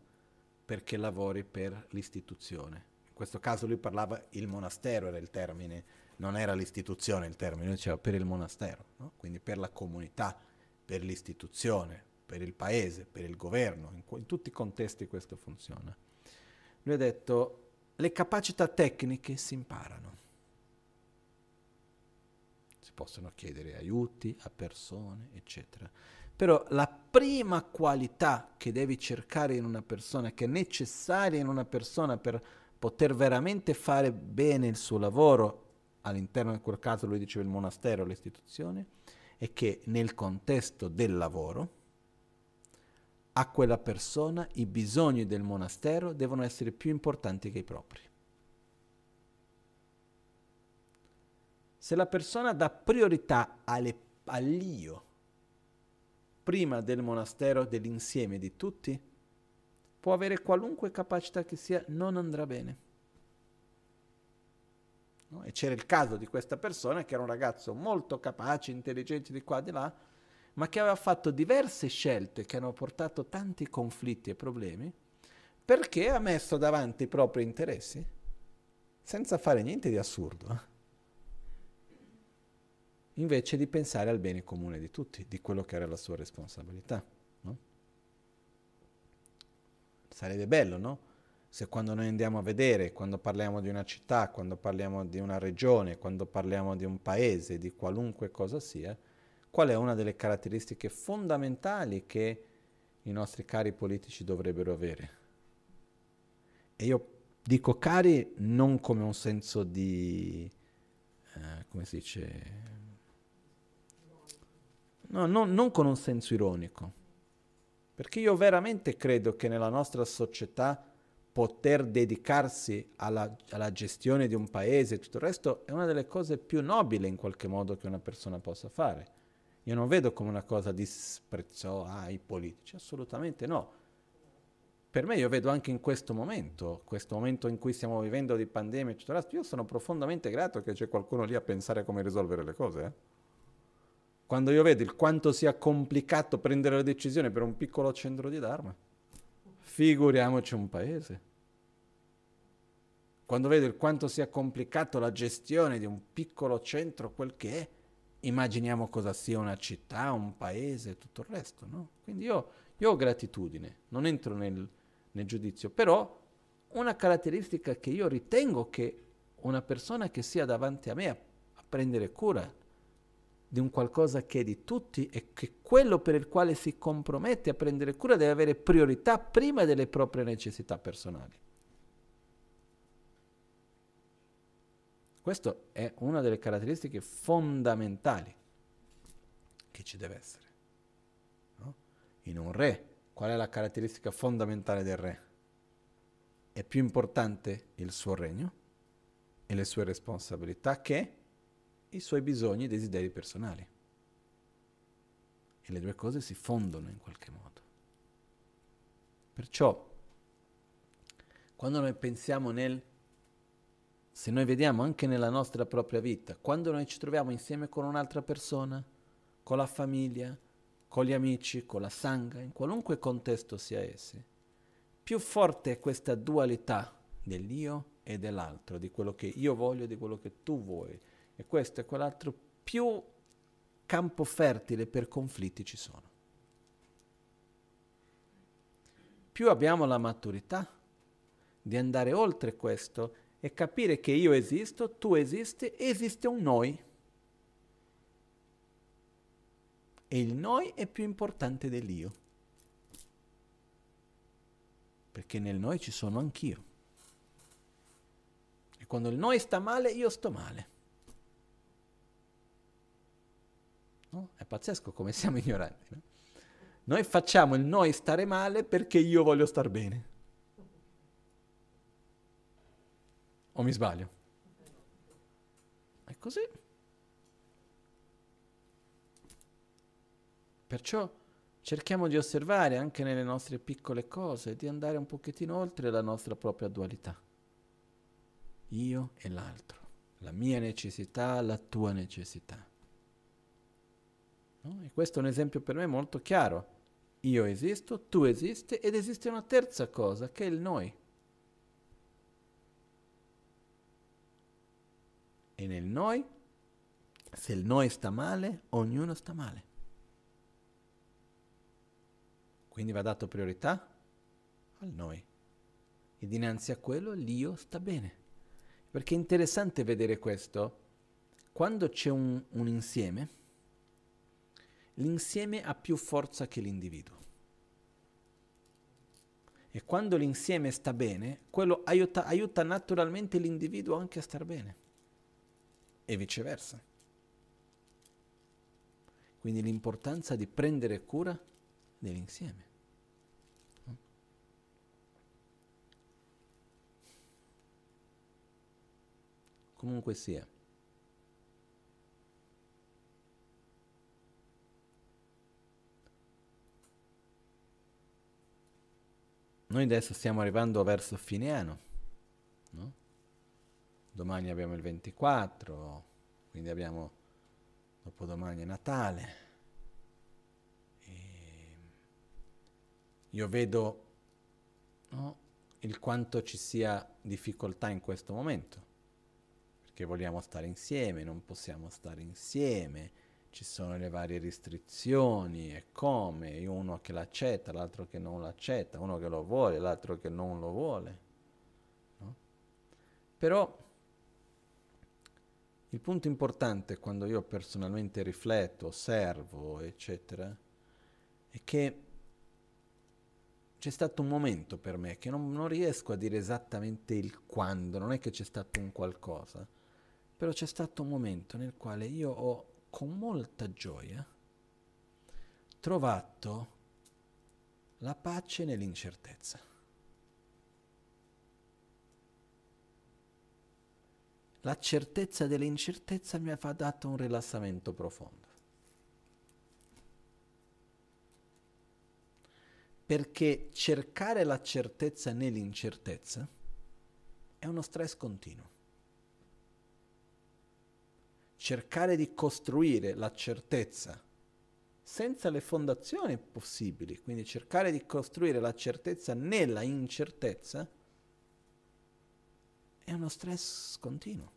perché lavori per l'istituzione. In questo caso lui parlava il monastero era il termine, non era l'istituzione il termine, diceva per il monastero, no? quindi per la comunità, per l'istituzione, per il paese, per il governo, in, in tutti i contesti questo funziona. Lui ha detto, le capacità tecniche si imparano. Si possono chiedere aiuti a persone, eccetera. Però la prima qualità che devi cercare in una persona, che è necessaria in una persona per poter veramente fare bene il suo lavoro, all'interno in quel caso lui diceva il monastero, l'istituzione, è che nel contesto del lavoro, a quella persona i bisogni del monastero devono essere più importanti che i propri. Se la persona dà priorità alle, all'io prima del monastero, dell'insieme di tutti, può avere qualunque capacità che sia, non andrà bene. No? E c'era il caso di questa persona che era un ragazzo molto capace, intelligente di qua e di là, ma che aveva fatto diverse scelte che hanno portato tanti conflitti e problemi, perché ha messo davanti i propri interessi senza fare niente di assurdo, eh? Invece di pensare al bene comune di tutti, di quello che era la sua responsabilità. No? Sarebbe bello, no? Se quando noi andiamo a vedere, quando parliamo di una città, quando parliamo di una regione, quando parliamo di un paese, di qualunque cosa sia, qual è una delle caratteristiche fondamentali che i nostri cari politici dovrebbero avere. E io dico cari non come un senso di, eh, come si dice, no, no, non con un senso ironico, perché io veramente credo che nella nostra società poter dedicarsi alla, alla, gestione di un paese e tutto il resto è una delle cose più nobili in qualche modo che una persona possa fare. Io non vedo come una cosa disprezzo ai politici, assolutamente no. Per me io vedo anche in questo momento, questo momento in cui stiamo vivendo di pandemia e tutto il resto, io sono profondamente grato che c'è qualcuno lì a pensare come risolvere le cose. Eh? Quando io vedo il quanto sia complicato prendere le decisioni per un piccolo centro di Dharma, Figuriamoci un paese. Quando vedo quanto sia complicato la gestione di un piccolo centro, quel che è, immaginiamo cosa sia una città, un paese, tutto il resto, no? Quindi io, io ho gratitudine, non entro nel, nel giudizio, però una caratteristica che io ritengo che una persona che sia davanti a me a, a prendere cura di un qualcosa che è di tutti e che quello per il quale si compromette a prendere cura deve avere priorità prima delle proprie necessità personali. Questa è una delle caratteristiche fondamentali che ci deve essere. No? In un re, qual è la caratteristica fondamentale del re? È più importante il suo regno e le sue responsabilità che i suoi bisogni e desideri personali. E le due cose si fondono in qualche modo. Perciò, quando noi pensiamo nel, se noi vediamo anche nella nostra propria vita, quando noi ci troviamo insieme con un'altra persona, con la famiglia, con gli amici, con la sangha, in qualunque contesto sia essi, più forte è questa dualità dell'io e dell'altro, di quello che io voglio e di quello che tu vuoi, e questo e quell'altro, più campo fertile per conflitti ci sono. Più abbiamo la maturità di andare oltre questo e capire che io esisto, tu esisti, esiste un noi. E il noi è più importante dell'io. Perché nel noi ci sono anch'io. E quando il noi sta male, io sto male. No? È pazzesco come siamo ignoranti. No? Noi facciamo il noi stare male perché io voglio star bene. O mi sbaglio? È così. Perciò cerchiamo di osservare anche nelle nostre piccole cose, di andare un pochettino oltre la nostra propria dualità. Io e l'altro, la mia necessità, la tua necessità. No? E questo è un esempio per me molto chiaro. Io esisto, tu esisti ed esiste una terza cosa che è il noi. E nel noi, se il noi sta male, ognuno sta male. Quindi va dato priorità al noi. E dinanzi a quello l'io sta bene. Perché è interessante vedere questo. Quando c'è un, un insieme, l'insieme ha più forza che l'individuo. E quando l'insieme sta bene, quello aiuta, aiuta naturalmente l'individuo anche a star bene. E viceversa. Quindi l'importanza di prendere cura dell'insieme. Comunque sia. Noi adesso stiamo arrivando verso fine anno, no? Domani abbiamo il 24, quindi abbiamo dopodomani è Natale. E io vedo no, il quanto ci sia difficoltà in questo momento, perché vogliamo stare insieme, non possiamo stare insieme, ci sono le varie restrizioni e come, uno che l'accetta, l'altro che non l'accetta, uno che lo vuole, l'altro che non lo vuole. No? Però il punto importante quando io personalmente rifletto, osservo, eccetera, è che c'è stato un momento per me che non, non riesco a dire esattamente il quando, non è che c'è stato un qualcosa, però c'è stato un momento nel quale io ho con molta gioia trovato la pace nell'incertezza. La certezza dell'incertezza mi ha dato un rilassamento profondo. Perché cercare la certezza nell'incertezza è uno stress continuo cercare di costruire la certezza senza le fondazioni possibili, quindi cercare di costruire la certezza nella incertezza, è uno stress continuo.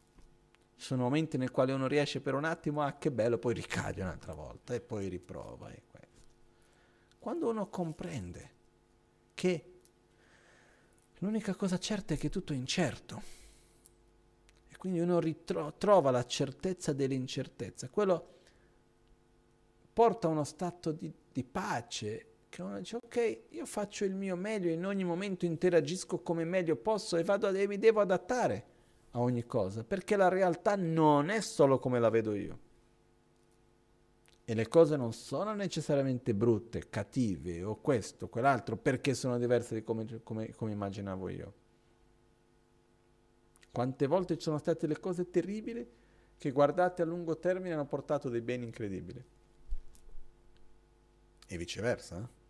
Ci sono momenti nel quali uno riesce per un attimo, ah che bello, poi ricade un'altra volta e poi riprova. E Quando uno comprende che l'unica cosa certa è che tutto è incerto, quindi uno ritro- trova la certezza dell'incertezza, quello porta a uno stato di, di pace, che uno dice ok, io faccio il mio meglio, in ogni momento interagisco come meglio posso e, vado, e mi devo adattare a ogni cosa, perché la realtà non è solo come la vedo io. E le cose non sono necessariamente brutte, cattive o questo, quell'altro, perché sono diverse di come, come, come immaginavo io. Quante volte ci sono state le cose terribili che guardate a lungo termine hanno portato dei beni incredibili. E viceversa. Eh?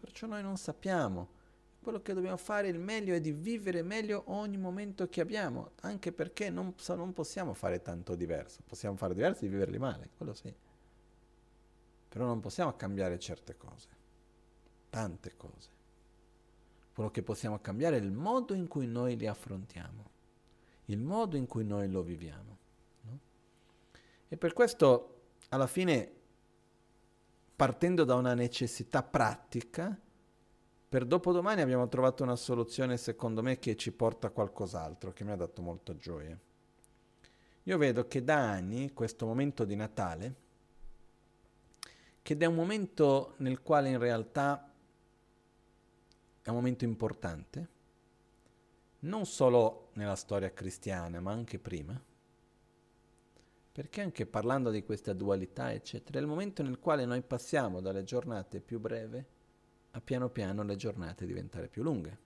Perciò noi non sappiamo quello che dobbiamo fare il meglio è di vivere meglio ogni momento che abbiamo, anche perché non, non possiamo fare tanto diverso, possiamo fare diverso di viverli male, quello sì, però non possiamo cambiare certe cose, tante cose. Quello che possiamo cambiare è il modo in cui noi li affrontiamo, il modo in cui noi lo viviamo. No? E per questo, alla fine, partendo da una necessità pratica, per dopodomani abbiamo trovato una soluzione, secondo me, che ci porta a qualcos'altro, che mi ha dato molta gioia. Io vedo che da anni questo momento di Natale, che è un momento nel quale in realtà è un momento importante, non solo nella storia cristiana, ma anche prima, perché anche parlando di questa dualità, eccetera, è il momento nel quale noi passiamo dalle giornate più brevi a piano piano le giornate diventare più lunghe.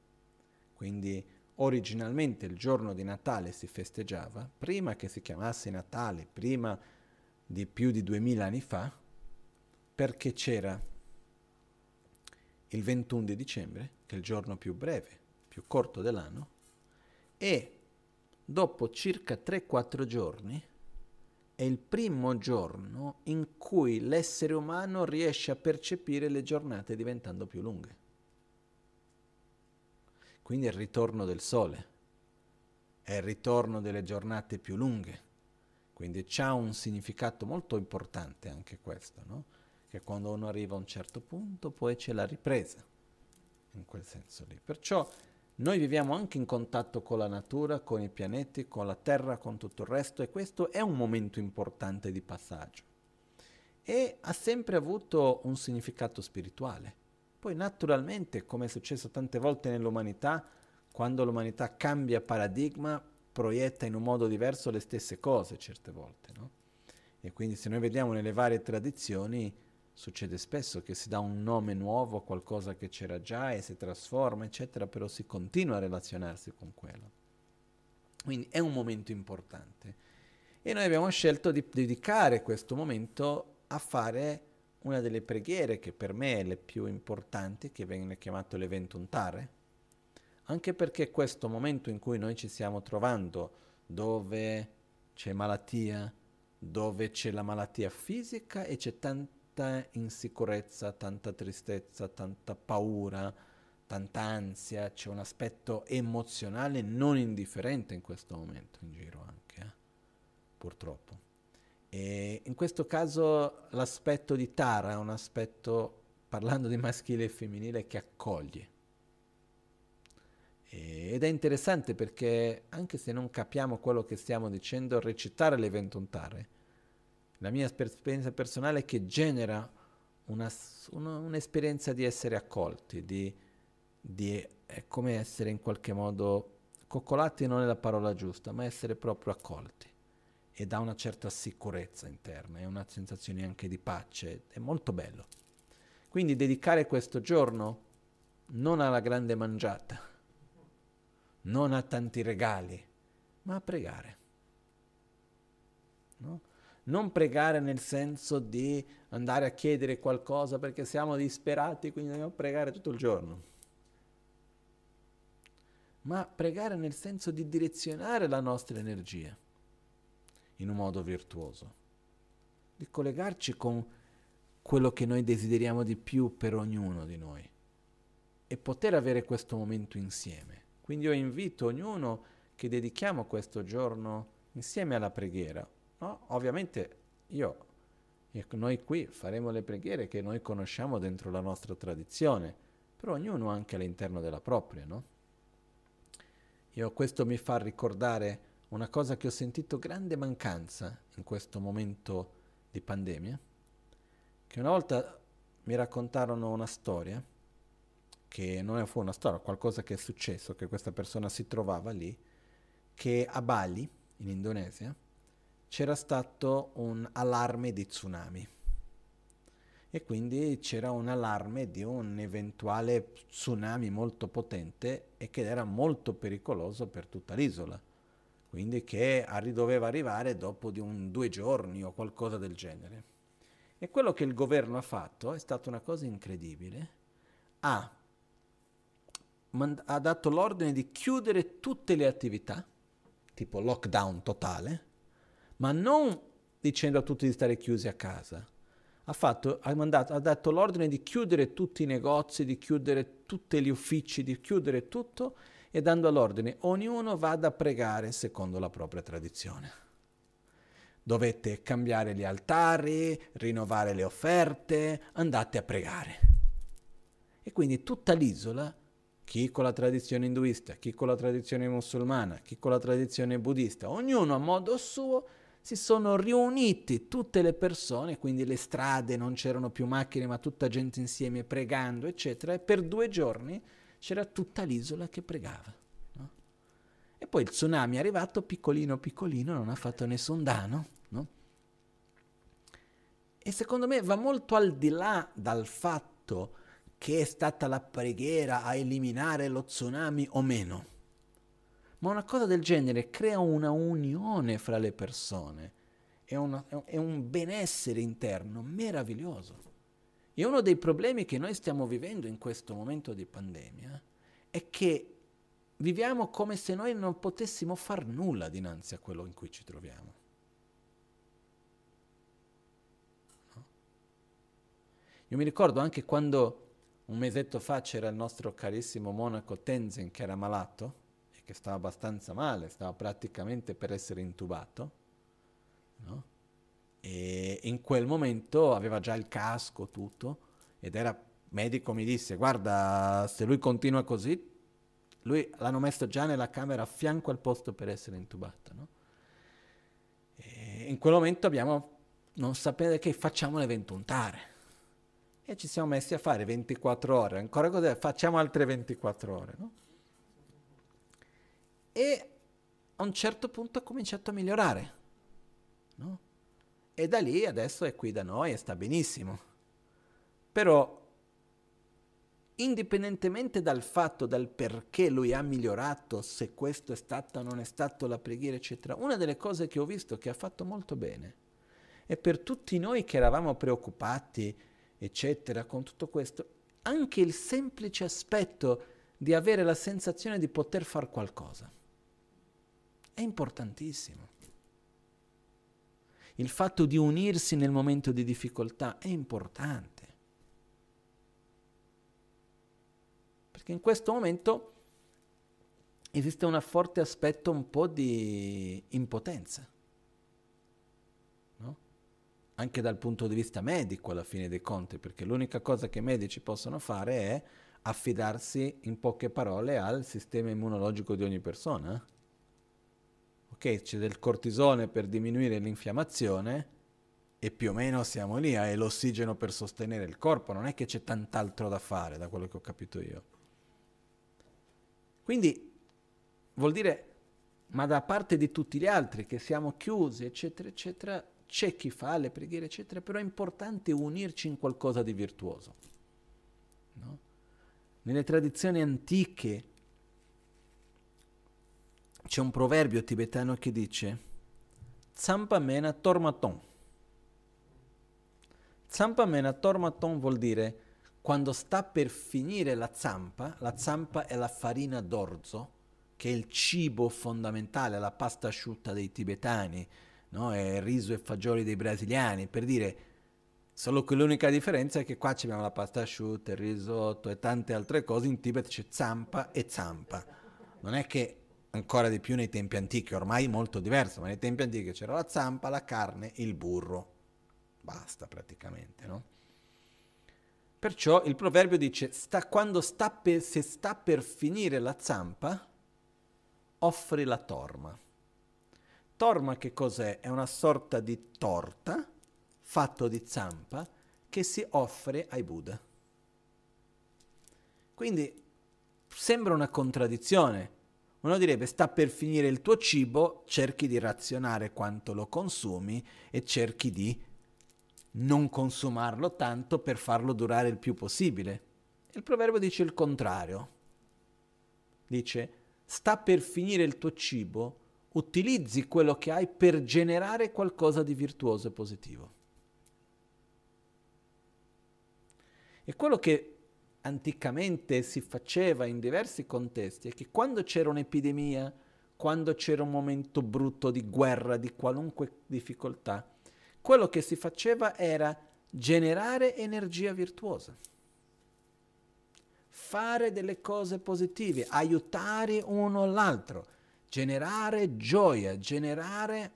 Quindi originalmente il giorno di Natale si festeggiava, prima che si chiamasse Natale, prima di più di duemila anni fa, perché c'era il 21 di dicembre, che è il giorno più breve, più corto dell'anno, e dopo circa 3-4 giorni è il primo giorno in cui l'essere umano riesce a percepire le giornate diventando più lunghe. Quindi è il ritorno del sole, è il ritorno delle giornate più lunghe. Quindi c'ha un significato molto importante anche questo, no? Che quando uno arriva a un certo punto poi c'è la ripresa, in quel senso lì. Perciò noi viviamo anche in contatto con la natura, con i pianeti, con la Terra, con tutto il resto e questo è un momento importante di passaggio. E ha sempre avuto un significato spirituale. Poi naturalmente, come è successo tante volte nell'umanità, quando l'umanità cambia paradigma, proietta in un modo diverso le stesse cose certe volte. No? E quindi se noi vediamo nelle varie tradizioni, Succede spesso che si dà un nome nuovo a qualcosa che c'era già e si trasforma, eccetera, però si continua a relazionarsi con quello. Quindi è un momento importante. E noi abbiamo scelto di dedicare questo momento a fare una delle preghiere che per me è le più importanti, che viene chiamato l'eventuntare, anche perché questo momento in cui noi ci stiamo trovando, dove c'è malattia, dove c'è la malattia fisica e c'è tanta tanta insicurezza, tanta tristezza, tanta paura, tanta ansia, c'è un aspetto emozionale non indifferente in questo momento in giro anche, eh? purtroppo. E in questo caso l'aspetto di Tara è un aspetto, parlando di maschile e femminile, che accoglie. Ed è interessante perché anche se non capiamo quello che stiamo dicendo, recitare l'eventuntare la mia esperienza personale è che genera una, una, un'esperienza di essere accolti, di, di è come essere in qualche modo coccolati non è la parola giusta, ma essere proprio accolti e dà una certa sicurezza interna e una sensazione anche di pace, è molto bello. Quindi dedicare questo giorno non alla grande mangiata, non a tanti regali, ma a pregare. No? Non pregare nel senso di andare a chiedere qualcosa perché siamo disperati, quindi dobbiamo pregare tutto il giorno. Ma pregare nel senso di direzionare la nostra energia in un modo virtuoso, di collegarci con quello che noi desideriamo di più per ognuno di noi e poter avere questo momento insieme. Quindi io invito ognuno che dedichiamo questo giorno insieme alla preghiera. No? Ovviamente io noi qui faremo le preghiere che noi conosciamo dentro la nostra tradizione, però ognuno anche all'interno della propria, no? Io questo mi fa ricordare una cosa che ho sentito grande mancanza in questo momento di pandemia, che una volta mi raccontarono una storia, che non fu una storia, qualcosa che è successo, che questa persona si trovava lì, che a Bali, in Indonesia, c'era stato un allarme di tsunami e quindi c'era un allarme di un eventuale tsunami molto potente e che era molto pericoloso per tutta l'isola quindi che doveva arrivare dopo di un due giorni o qualcosa del genere. E quello che il governo ha fatto è stata una cosa incredibile. Ha, mand- ha dato l'ordine di chiudere tutte le attività, tipo lockdown totale, ma non dicendo a tutti di stare chiusi a casa. Ha, fatto, ha, mandato, ha dato l'ordine di chiudere tutti i negozi, di chiudere tutti gli uffici, di chiudere tutto e dando l'ordine ognuno vada a pregare secondo la propria tradizione. Dovete cambiare gli altari, rinnovare le offerte, andate a pregare. E quindi tutta l'isola, chi con la tradizione induista, chi con la tradizione musulmana, chi con la tradizione buddista, ognuno a modo suo si sono riuniti tutte le persone, quindi le strade non c'erano più macchine, ma tutta gente insieme pregando, eccetera, e per due giorni c'era tutta l'isola che pregava. No? E poi il tsunami è arrivato piccolino piccolino, non ha fatto nessun danno. No? E secondo me va molto al di là dal fatto che è stata la preghiera a eliminare lo tsunami o meno. Ma una cosa del genere crea una unione fra le persone, è, una, è un benessere interno meraviglioso. E uno dei problemi che noi stiamo vivendo in questo momento di pandemia è che viviamo come se noi non potessimo far nulla dinanzi a quello in cui ci troviamo. No? Io mi ricordo anche quando un mesetto fa c'era il nostro carissimo monaco Tenzin che era malato che stava abbastanza male, stava praticamente per essere intubato, no? e in quel momento aveva già il casco, tutto, ed era medico, mi disse, guarda, se lui continua così, lui l'hanno messo già nella camera a fianco al posto per essere intubato, no? E in quel momento abbiamo, non sapere che facciamo l'evento untare. E ci siamo messi a fare 24 ore, ancora così, facciamo altre 24 ore, no? E a un certo punto ha cominciato a migliorare, no? e da lì adesso è qui da noi e sta benissimo. Però, indipendentemente dal fatto, dal perché lui ha migliorato, se questo è stato o non è stato la preghiera, eccetera, una delle cose che ho visto che ha fatto molto bene è per tutti noi che eravamo preoccupati, eccetera, con tutto questo, anche il semplice aspetto di avere la sensazione di poter fare qualcosa. È importantissimo il fatto di unirsi nel momento di difficoltà è importante. Perché in questo momento esiste un forte aspetto un po' di impotenza, no? anche dal punto di vista medico alla fine dei conti, perché l'unica cosa che i medici possono fare è affidarsi in poche parole al sistema immunologico di ogni persona ok, c'è del cortisone per diminuire l'infiammazione e più o meno siamo lì, hai l'ossigeno per sostenere il corpo, non è che c'è tant'altro da fare, da quello che ho capito io. Quindi vuol dire, ma da parte di tutti gli altri che siamo chiusi, eccetera, eccetera, c'è chi fa le preghiere, eccetera, però è importante unirci in qualcosa di virtuoso. No? Nelle tradizioni antiche c'è un proverbio tibetano che dice Zampa mena tormaton. Zampa mena tormaton vuol dire quando sta per finire la zampa, la zampa è la farina d'orzo, che è il cibo fondamentale, la pasta asciutta dei tibetani, no? è il riso e fagioli dei brasiliani, per dire Solo che l'unica differenza è che qua abbiamo la pasta asciutta, il risotto e tante altre cose, in Tibet c'è zampa e zampa. Non è che ancora di più nei tempi antichi, ormai molto diverso, ma nei tempi antichi c'era la zampa, la carne, il burro. Basta praticamente, no? Perciò il proverbio dice, sta, quando sta per, se sta per finire la zampa, offri la torma. Torma che cos'è? È una sorta di torta fatto di zampa che si offre ai Buddha. Quindi sembra una contraddizione. Uno direbbe sta per finire il tuo cibo, cerchi di razionare quanto lo consumi e cerchi di non consumarlo tanto per farlo durare il più possibile. Il proverbio dice il contrario. Dice, sta per finire il tuo cibo, utilizzi quello che hai per generare qualcosa di virtuoso e positivo. E quello che anticamente si faceva in diversi contesti è che quando c'era un'epidemia, quando c'era un momento brutto di guerra, di qualunque difficoltà, quello che si faceva era generare energia virtuosa, fare delle cose positive, aiutare uno l'altro, generare gioia, generare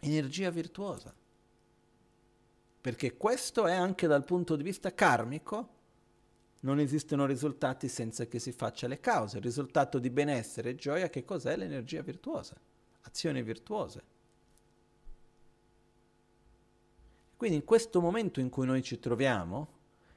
energia virtuosa. Perché questo è anche dal punto di vista karmico, non esistono risultati senza che si faccia le cause. Il risultato di benessere e gioia, che cos'è? L'energia virtuosa, azioni virtuose. Quindi in questo momento in cui noi ci troviamo,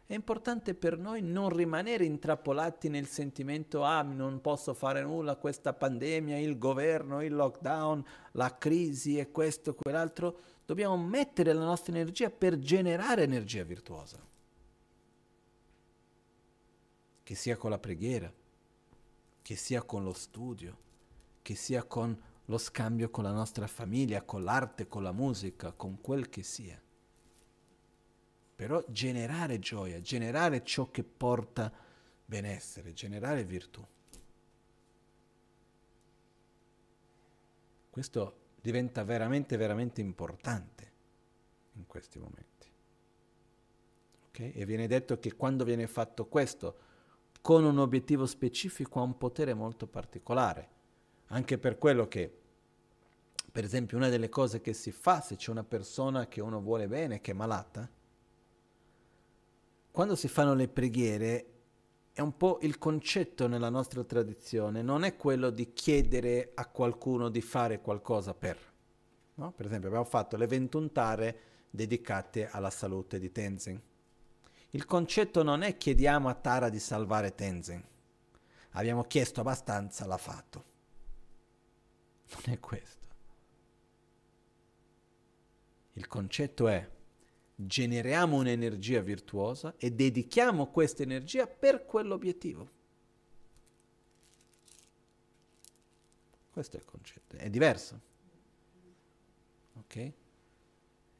è importante per noi non rimanere intrappolati nel sentimento ah non posso fare nulla, questa pandemia, il governo, il lockdown, la crisi e questo, quell'altro. Dobbiamo mettere la nostra energia per generare energia virtuosa. Che sia con la preghiera, che sia con lo studio, che sia con lo scambio con la nostra famiglia, con l'arte, con la musica, con quel che sia però generare gioia, generare ciò che porta benessere, generare virtù. Questo diventa veramente, veramente importante in questi momenti. Okay? E viene detto che quando viene fatto questo con un obiettivo specifico ha un potere molto particolare, anche per quello che, per esempio, una delle cose che si fa se c'è una persona che uno vuole bene, che è malata, quando si fanno le preghiere è un po' il concetto nella nostra tradizione, non è quello di chiedere a qualcuno di fare qualcosa per. No? Per esempio abbiamo fatto le 21 tare dedicate alla salute di Tenzin. Il concetto non è chiediamo a Tara di salvare Tenzin. Abbiamo chiesto abbastanza, l'ha fatto. Non è questo. Il concetto è generiamo un'energia virtuosa e dedichiamo questa energia per quell'obiettivo. Questo è il concetto, è diverso. Ok?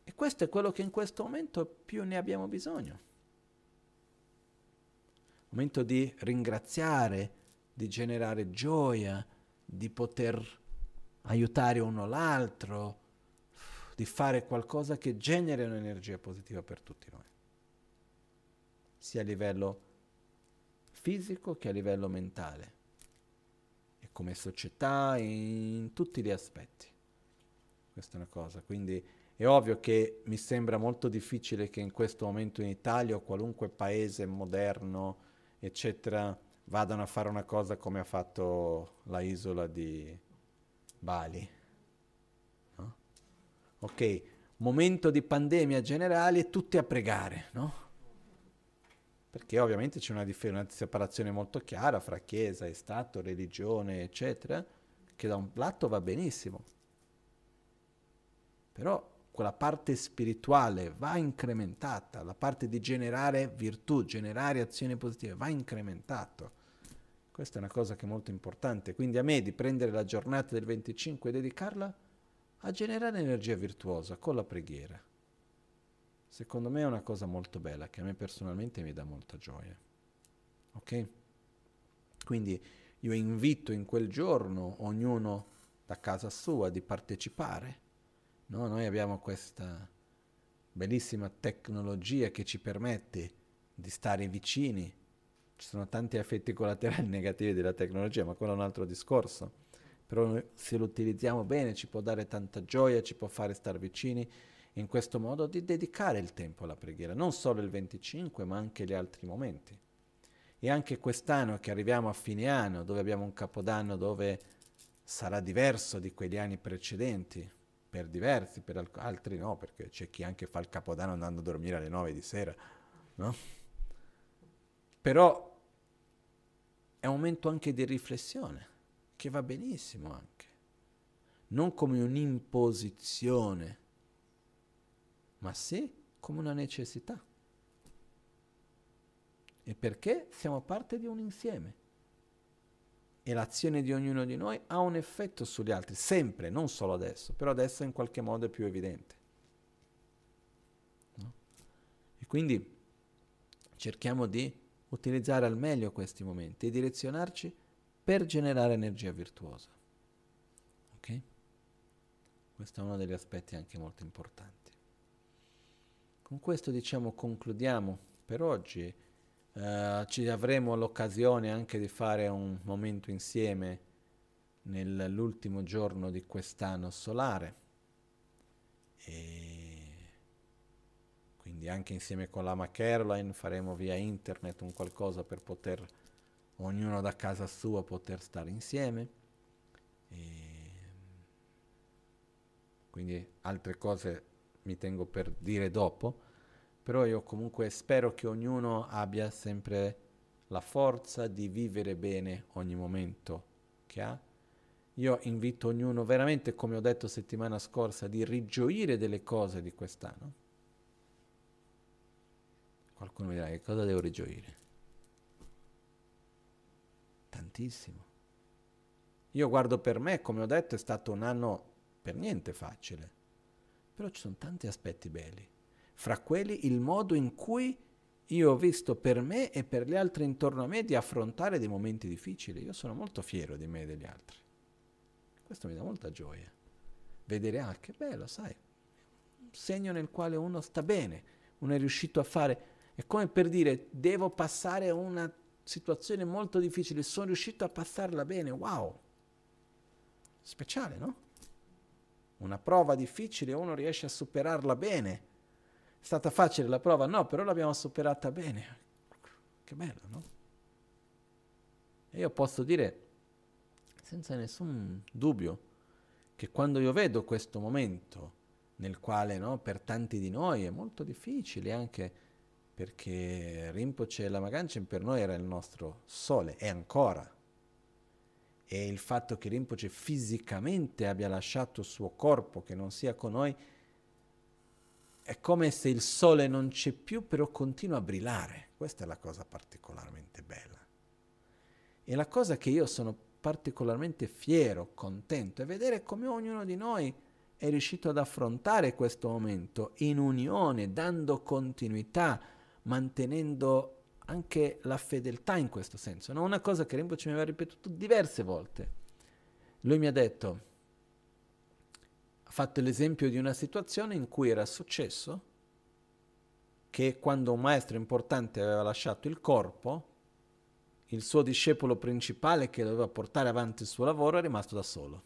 E questo è quello che in questo momento più ne abbiamo bisogno. Momento di ringraziare, di generare gioia, di poter aiutare uno l'altro, di fare qualcosa che generi un'energia positiva per tutti noi, sia a livello fisico che a livello mentale, e come società in tutti gli aspetti. Questa è una cosa, quindi è ovvio che mi sembra molto difficile che in questo momento in Italia o qualunque paese moderno, eccetera, vadano a fare una cosa come ha fatto la isola di Bali ok, momento di pandemia generale, tutti a pregare, no? Perché ovviamente c'è una, dif- una separazione molto chiara fra Chiesa e Stato, religione, eccetera, che da un lato va benissimo. Però quella parte spirituale va incrementata, la parte di generare virtù, generare azioni positive va incrementato. Questa è una cosa che è molto importante. Quindi a me di prendere la giornata del 25 e dedicarla a generare energia virtuosa con la preghiera. Secondo me è una cosa molto bella che a me personalmente mi dà molta gioia. Ok? Quindi io invito in quel giorno ognuno da casa sua di partecipare. No? Noi abbiamo questa bellissima tecnologia che ci permette di stare vicini. Ci sono tanti effetti collaterali negativi della tecnologia, ma quello è un altro discorso. Però se lo utilizziamo bene ci può dare tanta gioia, ci può fare stare vicini, in questo modo di dedicare il tempo alla preghiera, non solo il 25, ma anche gli altri momenti. E anche quest'anno che arriviamo a fine anno, dove abbiamo un capodanno dove sarà diverso di quegli anni precedenti, per diversi, per altri no, perché c'è chi anche fa il capodanno andando a dormire alle 9 di sera, no? Però è un momento anche di riflessione, che va benissimo anche, non come un'imposizione, ma sì come una necessità. E perché siamo parte di un insieme e l'azione di ognuno di noi ha un effetto sugli altri, sempre, non solo adesso, però adesso in qualche modo è più evidente. No? E quindi cerchiamo di utilizzare al meglio questi momenti e direzionarci per generare energia virtuosa. Ok? Questo è uno degli aspetti anche molto importanti. Con questo diciamo concludiamo per oggi. Uh, ci avremo l'occasione anche di fare un momento insieme nell'ultimo giorno di quest'anno solare. E quindi anche insieme con l'ama Caroline faremo via internet un qualcosa per poter ognuno da casa sua poter stare insieme. E quindi altre cose mi tengo per dire dopo però io comunque spero che ognuno abbia sempre la forza di vivere bene ogni momento che ha. Io invito ognuno veramente, come ho detto settimana scorsa, di rigioire delle cose di quest'anno. Qualcuno mi dirà che cosa devo rigioire? Tantissimo. Io guardo per me, come ho detto, è stato un anno per niente facile, però ci sono tanti aspetti belli fra quelli il modo in cui io ho visto per me e per gli altri intorno a me di affrontare dei momenti difficili. Io sono molto fiero di me e degli altri. Questo mi dà molta gioia. Vedere, ah, che bello, sai, un segno nel quale uno sta bene, uno è riuscito a fare, è come per dire, devo passare una situazione molto difficile, sono riuscito a passarla bene, wow. Speciale, no? Una prova difficile, uno riesce a superarla bene è stata facile la prova? No, però l'abbiamo superata bene. Che bello, no? E io posso dire, senza nessun dubbio, che quando io vedo questo momento nel quale no, per tanti di noi è molto difficile, anche perché Rinpoche e la Maganchen per noi era il nostro sole, è ancora. E il fatto che Rinpoche fisicamente abbia lasciato il suo corpo, che non sia con noi, è come se il sole non c'è più, però continua a brillare. Questa è la cosa particolarmente bella. E la cosa che io sono particolarmente fiero, contento, è vedere come ognuno di noi è riuscito ad affrontare questo momento in unione, dando continuità, mantenendo anche la fedeltà in questo senso. No? Una cosa che Rinpoche mi aveva ripetuto diverse volte. Lui mi ha detto, ha fatto l'esempio di una situazione in cui era successo che quando un maestro importante aveva lasciato il corpo, il suo discepolo principale che doveva portare avanti il suo lavoro è rimasto da solo.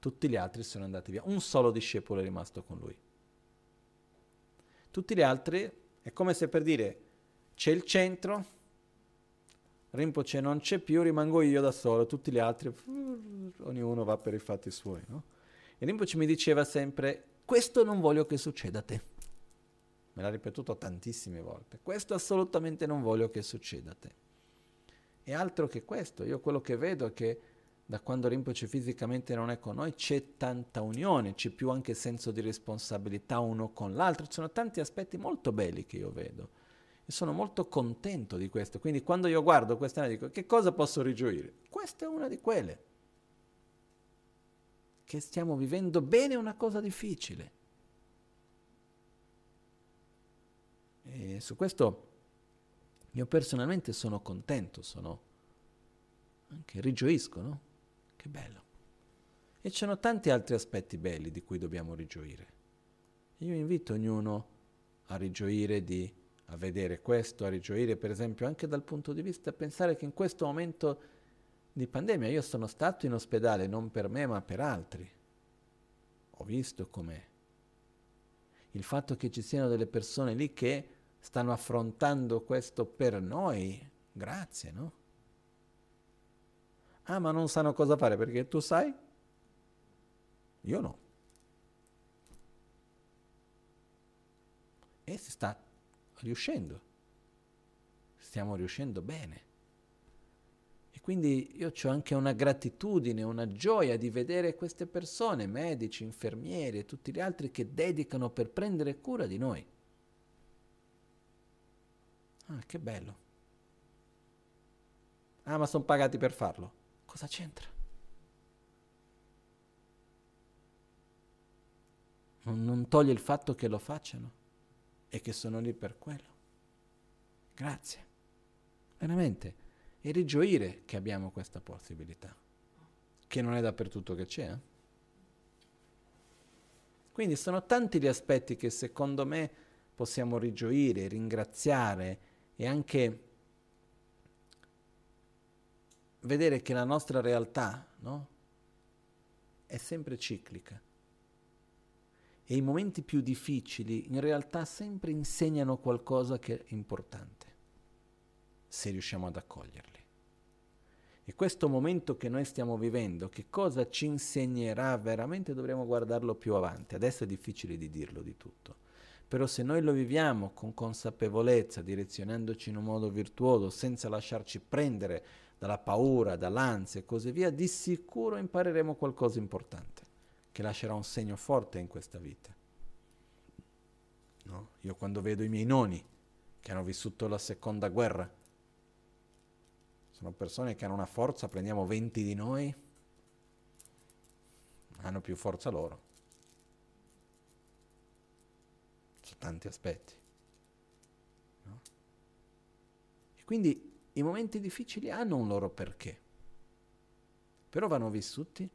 Tutti gli altri sono andati via. Un solo discepolo è rimasto con lui. Tutti gli altri è come se per dire c'è il centro, Rinpoche non c'è più, rimango io da solo, tutti gli altri, ognuno va per i fatti suoi. No? E Rinpoche mi diceva sempre, questo non voglio che succeda a te. Me l'ha ripetuto tantissime volte, questo assolutamente non voglio che succeda a te. E altro che questo, io quello che vedo è che da quando Rinpoche fisicamente non è con noi c'è tanta unione, c'è più anche senso di responsabilità uno con l'altro, ci sono tanti aspetti molto belli che io vedo e sono molto contento di questo. Quindi quando io guardo questa dico che cosa posso rigioire? Questa è una di quelle che stiamo vivendo bene una cosa difficile. E su questo io personalmente sono contento, sono anche rigioisco, no? Che bello. E ci sono tanti altri aspetti belli di cui dobbiamo rigioire. Io invito ognuno a rigioire di, a vedere questo, a rigioire per esempio anche dal punto di vista, a pensare che in questo momento di pandemia io sono stato in ospedale non per me ma per altri. Ho visto com'è. Il fatto che ci siano delle persone lì che stanno affrontando questo per noi, grazie, no? Ah, ma non sanno cosa fare perché tu sai? Io no. E si sta riuscendo. Stiamo riuscendo bene. Quindi io ho anche una gratitudine, una gioia di vedere queste persone, medici, infermieri e tutti gli altri che dedicano per prendere cura di noi. Ah, che bello. Ah, ma sono pagati per farlo. Cosa c'entra? Non toglie il fatto che lo facciano e che sono lì per quello. Grazie. Veramente. E rigioire che abbiamo questa possibilità, che non è dappertutto che c'è. Eh? Quindi sono tanti gli aspetti che secondo me possiamo rigioire, ringraziare e anche vedere che la nostra realtà no? è sempre ciclica e i momenti più difficili in realtà sempre insegnano qualcosa che è importante, se riusciamo ad accoglierli. E questo momento che noi stiamo vivendo, che cosa ci insegnerà veramente, dovremo guardarlo più avanti. Adesso è difficile di dirlo di tutto. Però se noi lo viviamo con consapevolezza, direzionandoci in un modo virtuoso, senza lasciarci prendere dalla paura, dall'ansia e così via, di sicuro impareremo qualcosa di importante che lascerà un segno forte in questa vita. No? Io quando vedo i miei nonni che hanno vissuto la seconda guerra, sono persone che hanno una forza, prendiamo 20 di noi, hanno più forza loro. Su tanti aspetti. No? E quindi i momenti difficili hanno un loro perché, però vanno vissuti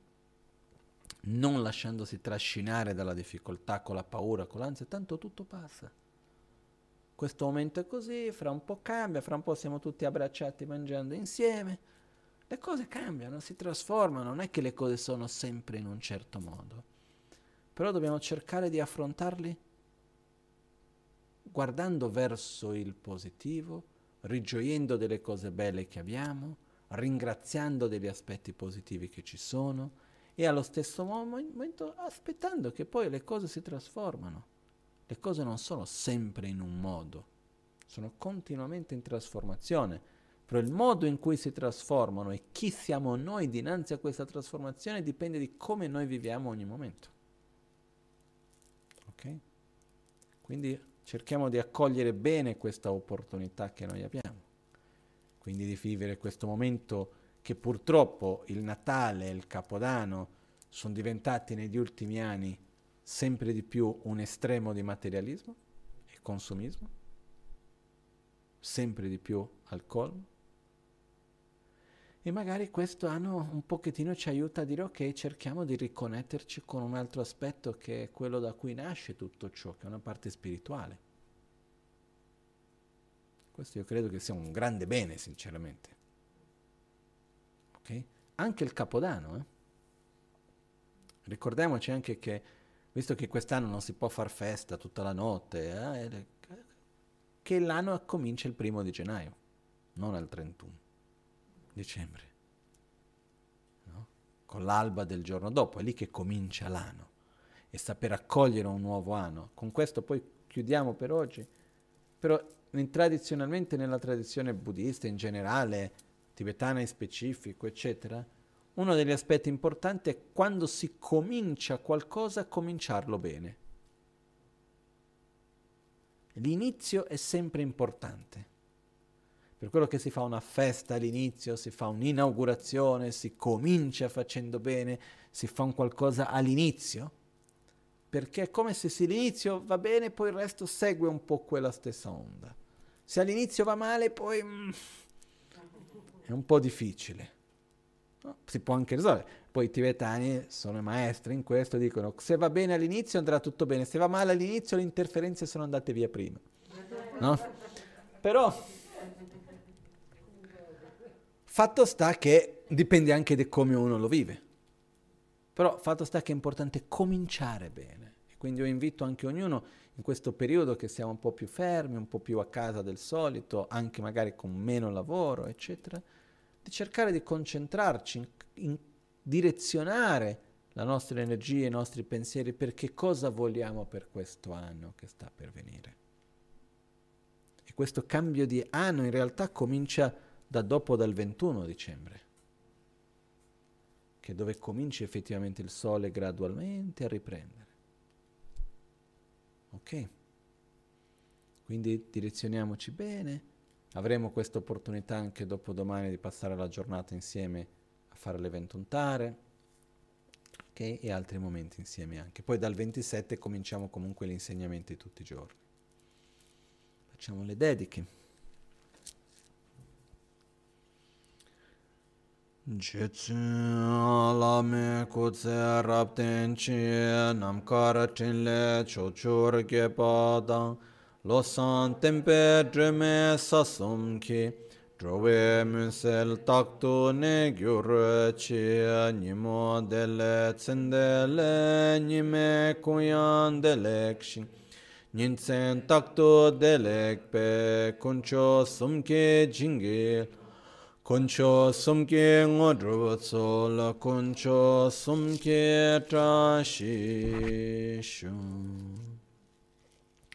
non lasciandosi trascinare dalla difficoltà, con la paura, con l'ansia, tanto tutto passa. Questo momento è così, fra un po' cambia, fra un po' siamo tutti abbracciati mangiando insieme. Le cose cambiano, si trasformano, non è che le cose sono sempre in un certo modo. Però dobbiamo cercare di affrontarli guardando verso il positivo, rigioiendo delle cose belle che abbiamo, ringraziando degli aspetti positivi che ci sono, e allo stesso momento aspettando che poi le cose si trasformano. Le cose non sono sempre in un modo, sono continuamente in trasformazione, però il modo in cui si trasformano e chi siamo noi dinanzi a questa trasformazione dipende di come noi viviamo ogni momento. Ok? Quindi cerchiamo di accogliere bene questa opportunità che noi abbiamo, quindi di vivere questo momento che purtroppo il Natale e il Capodanno sono diventati negli ultimi anni sempre di più un estremo di materialismo e consumismo, sempre di più alcol. E magari questo anno un pochettino ci aiuta a dire ok, cerchiamo di riconnetterci con un altro aspetto che è quello da cui nasce tutto ciò, che è una parte spirituale. Questo io credo che sia un grande bene, sinceramente. Okay? Anche il Capodanno. Eh? Ricordiamoci anche che, visto che quest'anno non si può far festa tutta la notte, eh, che l'anno comincia il primo di gennaio, non al 31 dicembre. No? Con l'alba del giorno dopo, è lì che comincia l'anno. E saper accogliere un nuovo anno. Con questo poi chiudiamo per oggi. Però tradizionalmente nella tradizione buddista in generale, tibetana in specifico, eccetera, uno degli aspetti importanti è quando si comincia qualcosa, cominciarlo bene. L'inizio è sempre importante. Per quello che si fa una festa all'inizio, si fa un'inaugurazione, si comincia facendo bene, si fa un qualcosa all'inizio, perché è come se l'inizio va bene, poi il resto segue un po' quella stessa onda. Se all'inizio va male, poi mm, è un po' difficile. Si può anche risolvere. Poi i tibetani sono maestri in questo, dicono se va bene all'inizio andrà tutto bene, se va male all'inizio le interferenze sono andate via prima. No? Però fatto sta che dipende anche da come uno lo vive. Però fatto sta che è importante cominciare bene. Quindi io invito anche ognuno in questo periodo che siamo un po' più fermi, un po' più a casa del solito, anche magari con meno lavoro, eccetera, di cercare di concentrarci, in, in direzionare la nostra energia, i nostri pensieri per che cosa vogliamo per questo anno che sta per venire. E questo cambio di anno in realtà comincia da dopo dal 21 dicembre, che è dove comincia effettivamente il sole gradualmente a riprendere. Ok? Quindi direzioniamoci bene Avremo questa opportunità anche dopo domani di passare la giornata insieme a fare l'evento Untare okay? e altri momenti insieme anche. Poi dal 27 cominciamo comunque gli insegnamenti tutti i giorni. Facciamo le dediche. Jetsu alame kutse rapten chi namkar chinle chochur gepadang lo san tempe dreme sasum ki drove munsel takto ne gyur chi nimo dele tsendele nime kuyan delek shi Ninsen takto delek pe kuncho sumke jingi kuncho sumke ngodru tsol kuncho sumke trashi shun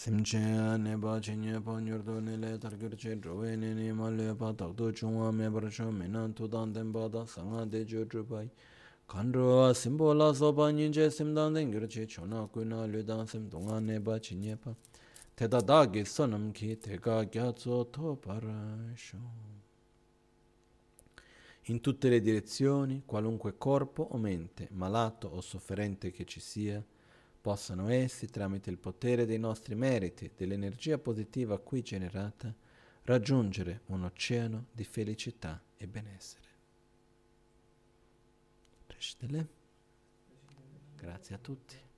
Simche ne ba che nye pa nyur do ne le tar gyur che dro we ne ne ma le pa tak do chung wa me bar cho me nan tu dan den ba da sang a de jo dro bai. Kan ro a sim bo la so ba nyin che sim dan den gyur che cho na ku na le dan sim dong a ne ba che nye pa. Te da da gi so nam ki te ga gya zo to para sho in tutte le direzioni, qualunque corpo o mente, malato o sofferente che ci sia, possano essi, tramite il potere dei nostri meriti, dell'energia positiva qui generata, raggiungere un oceano di felicità e benessere. Grazie a tutti.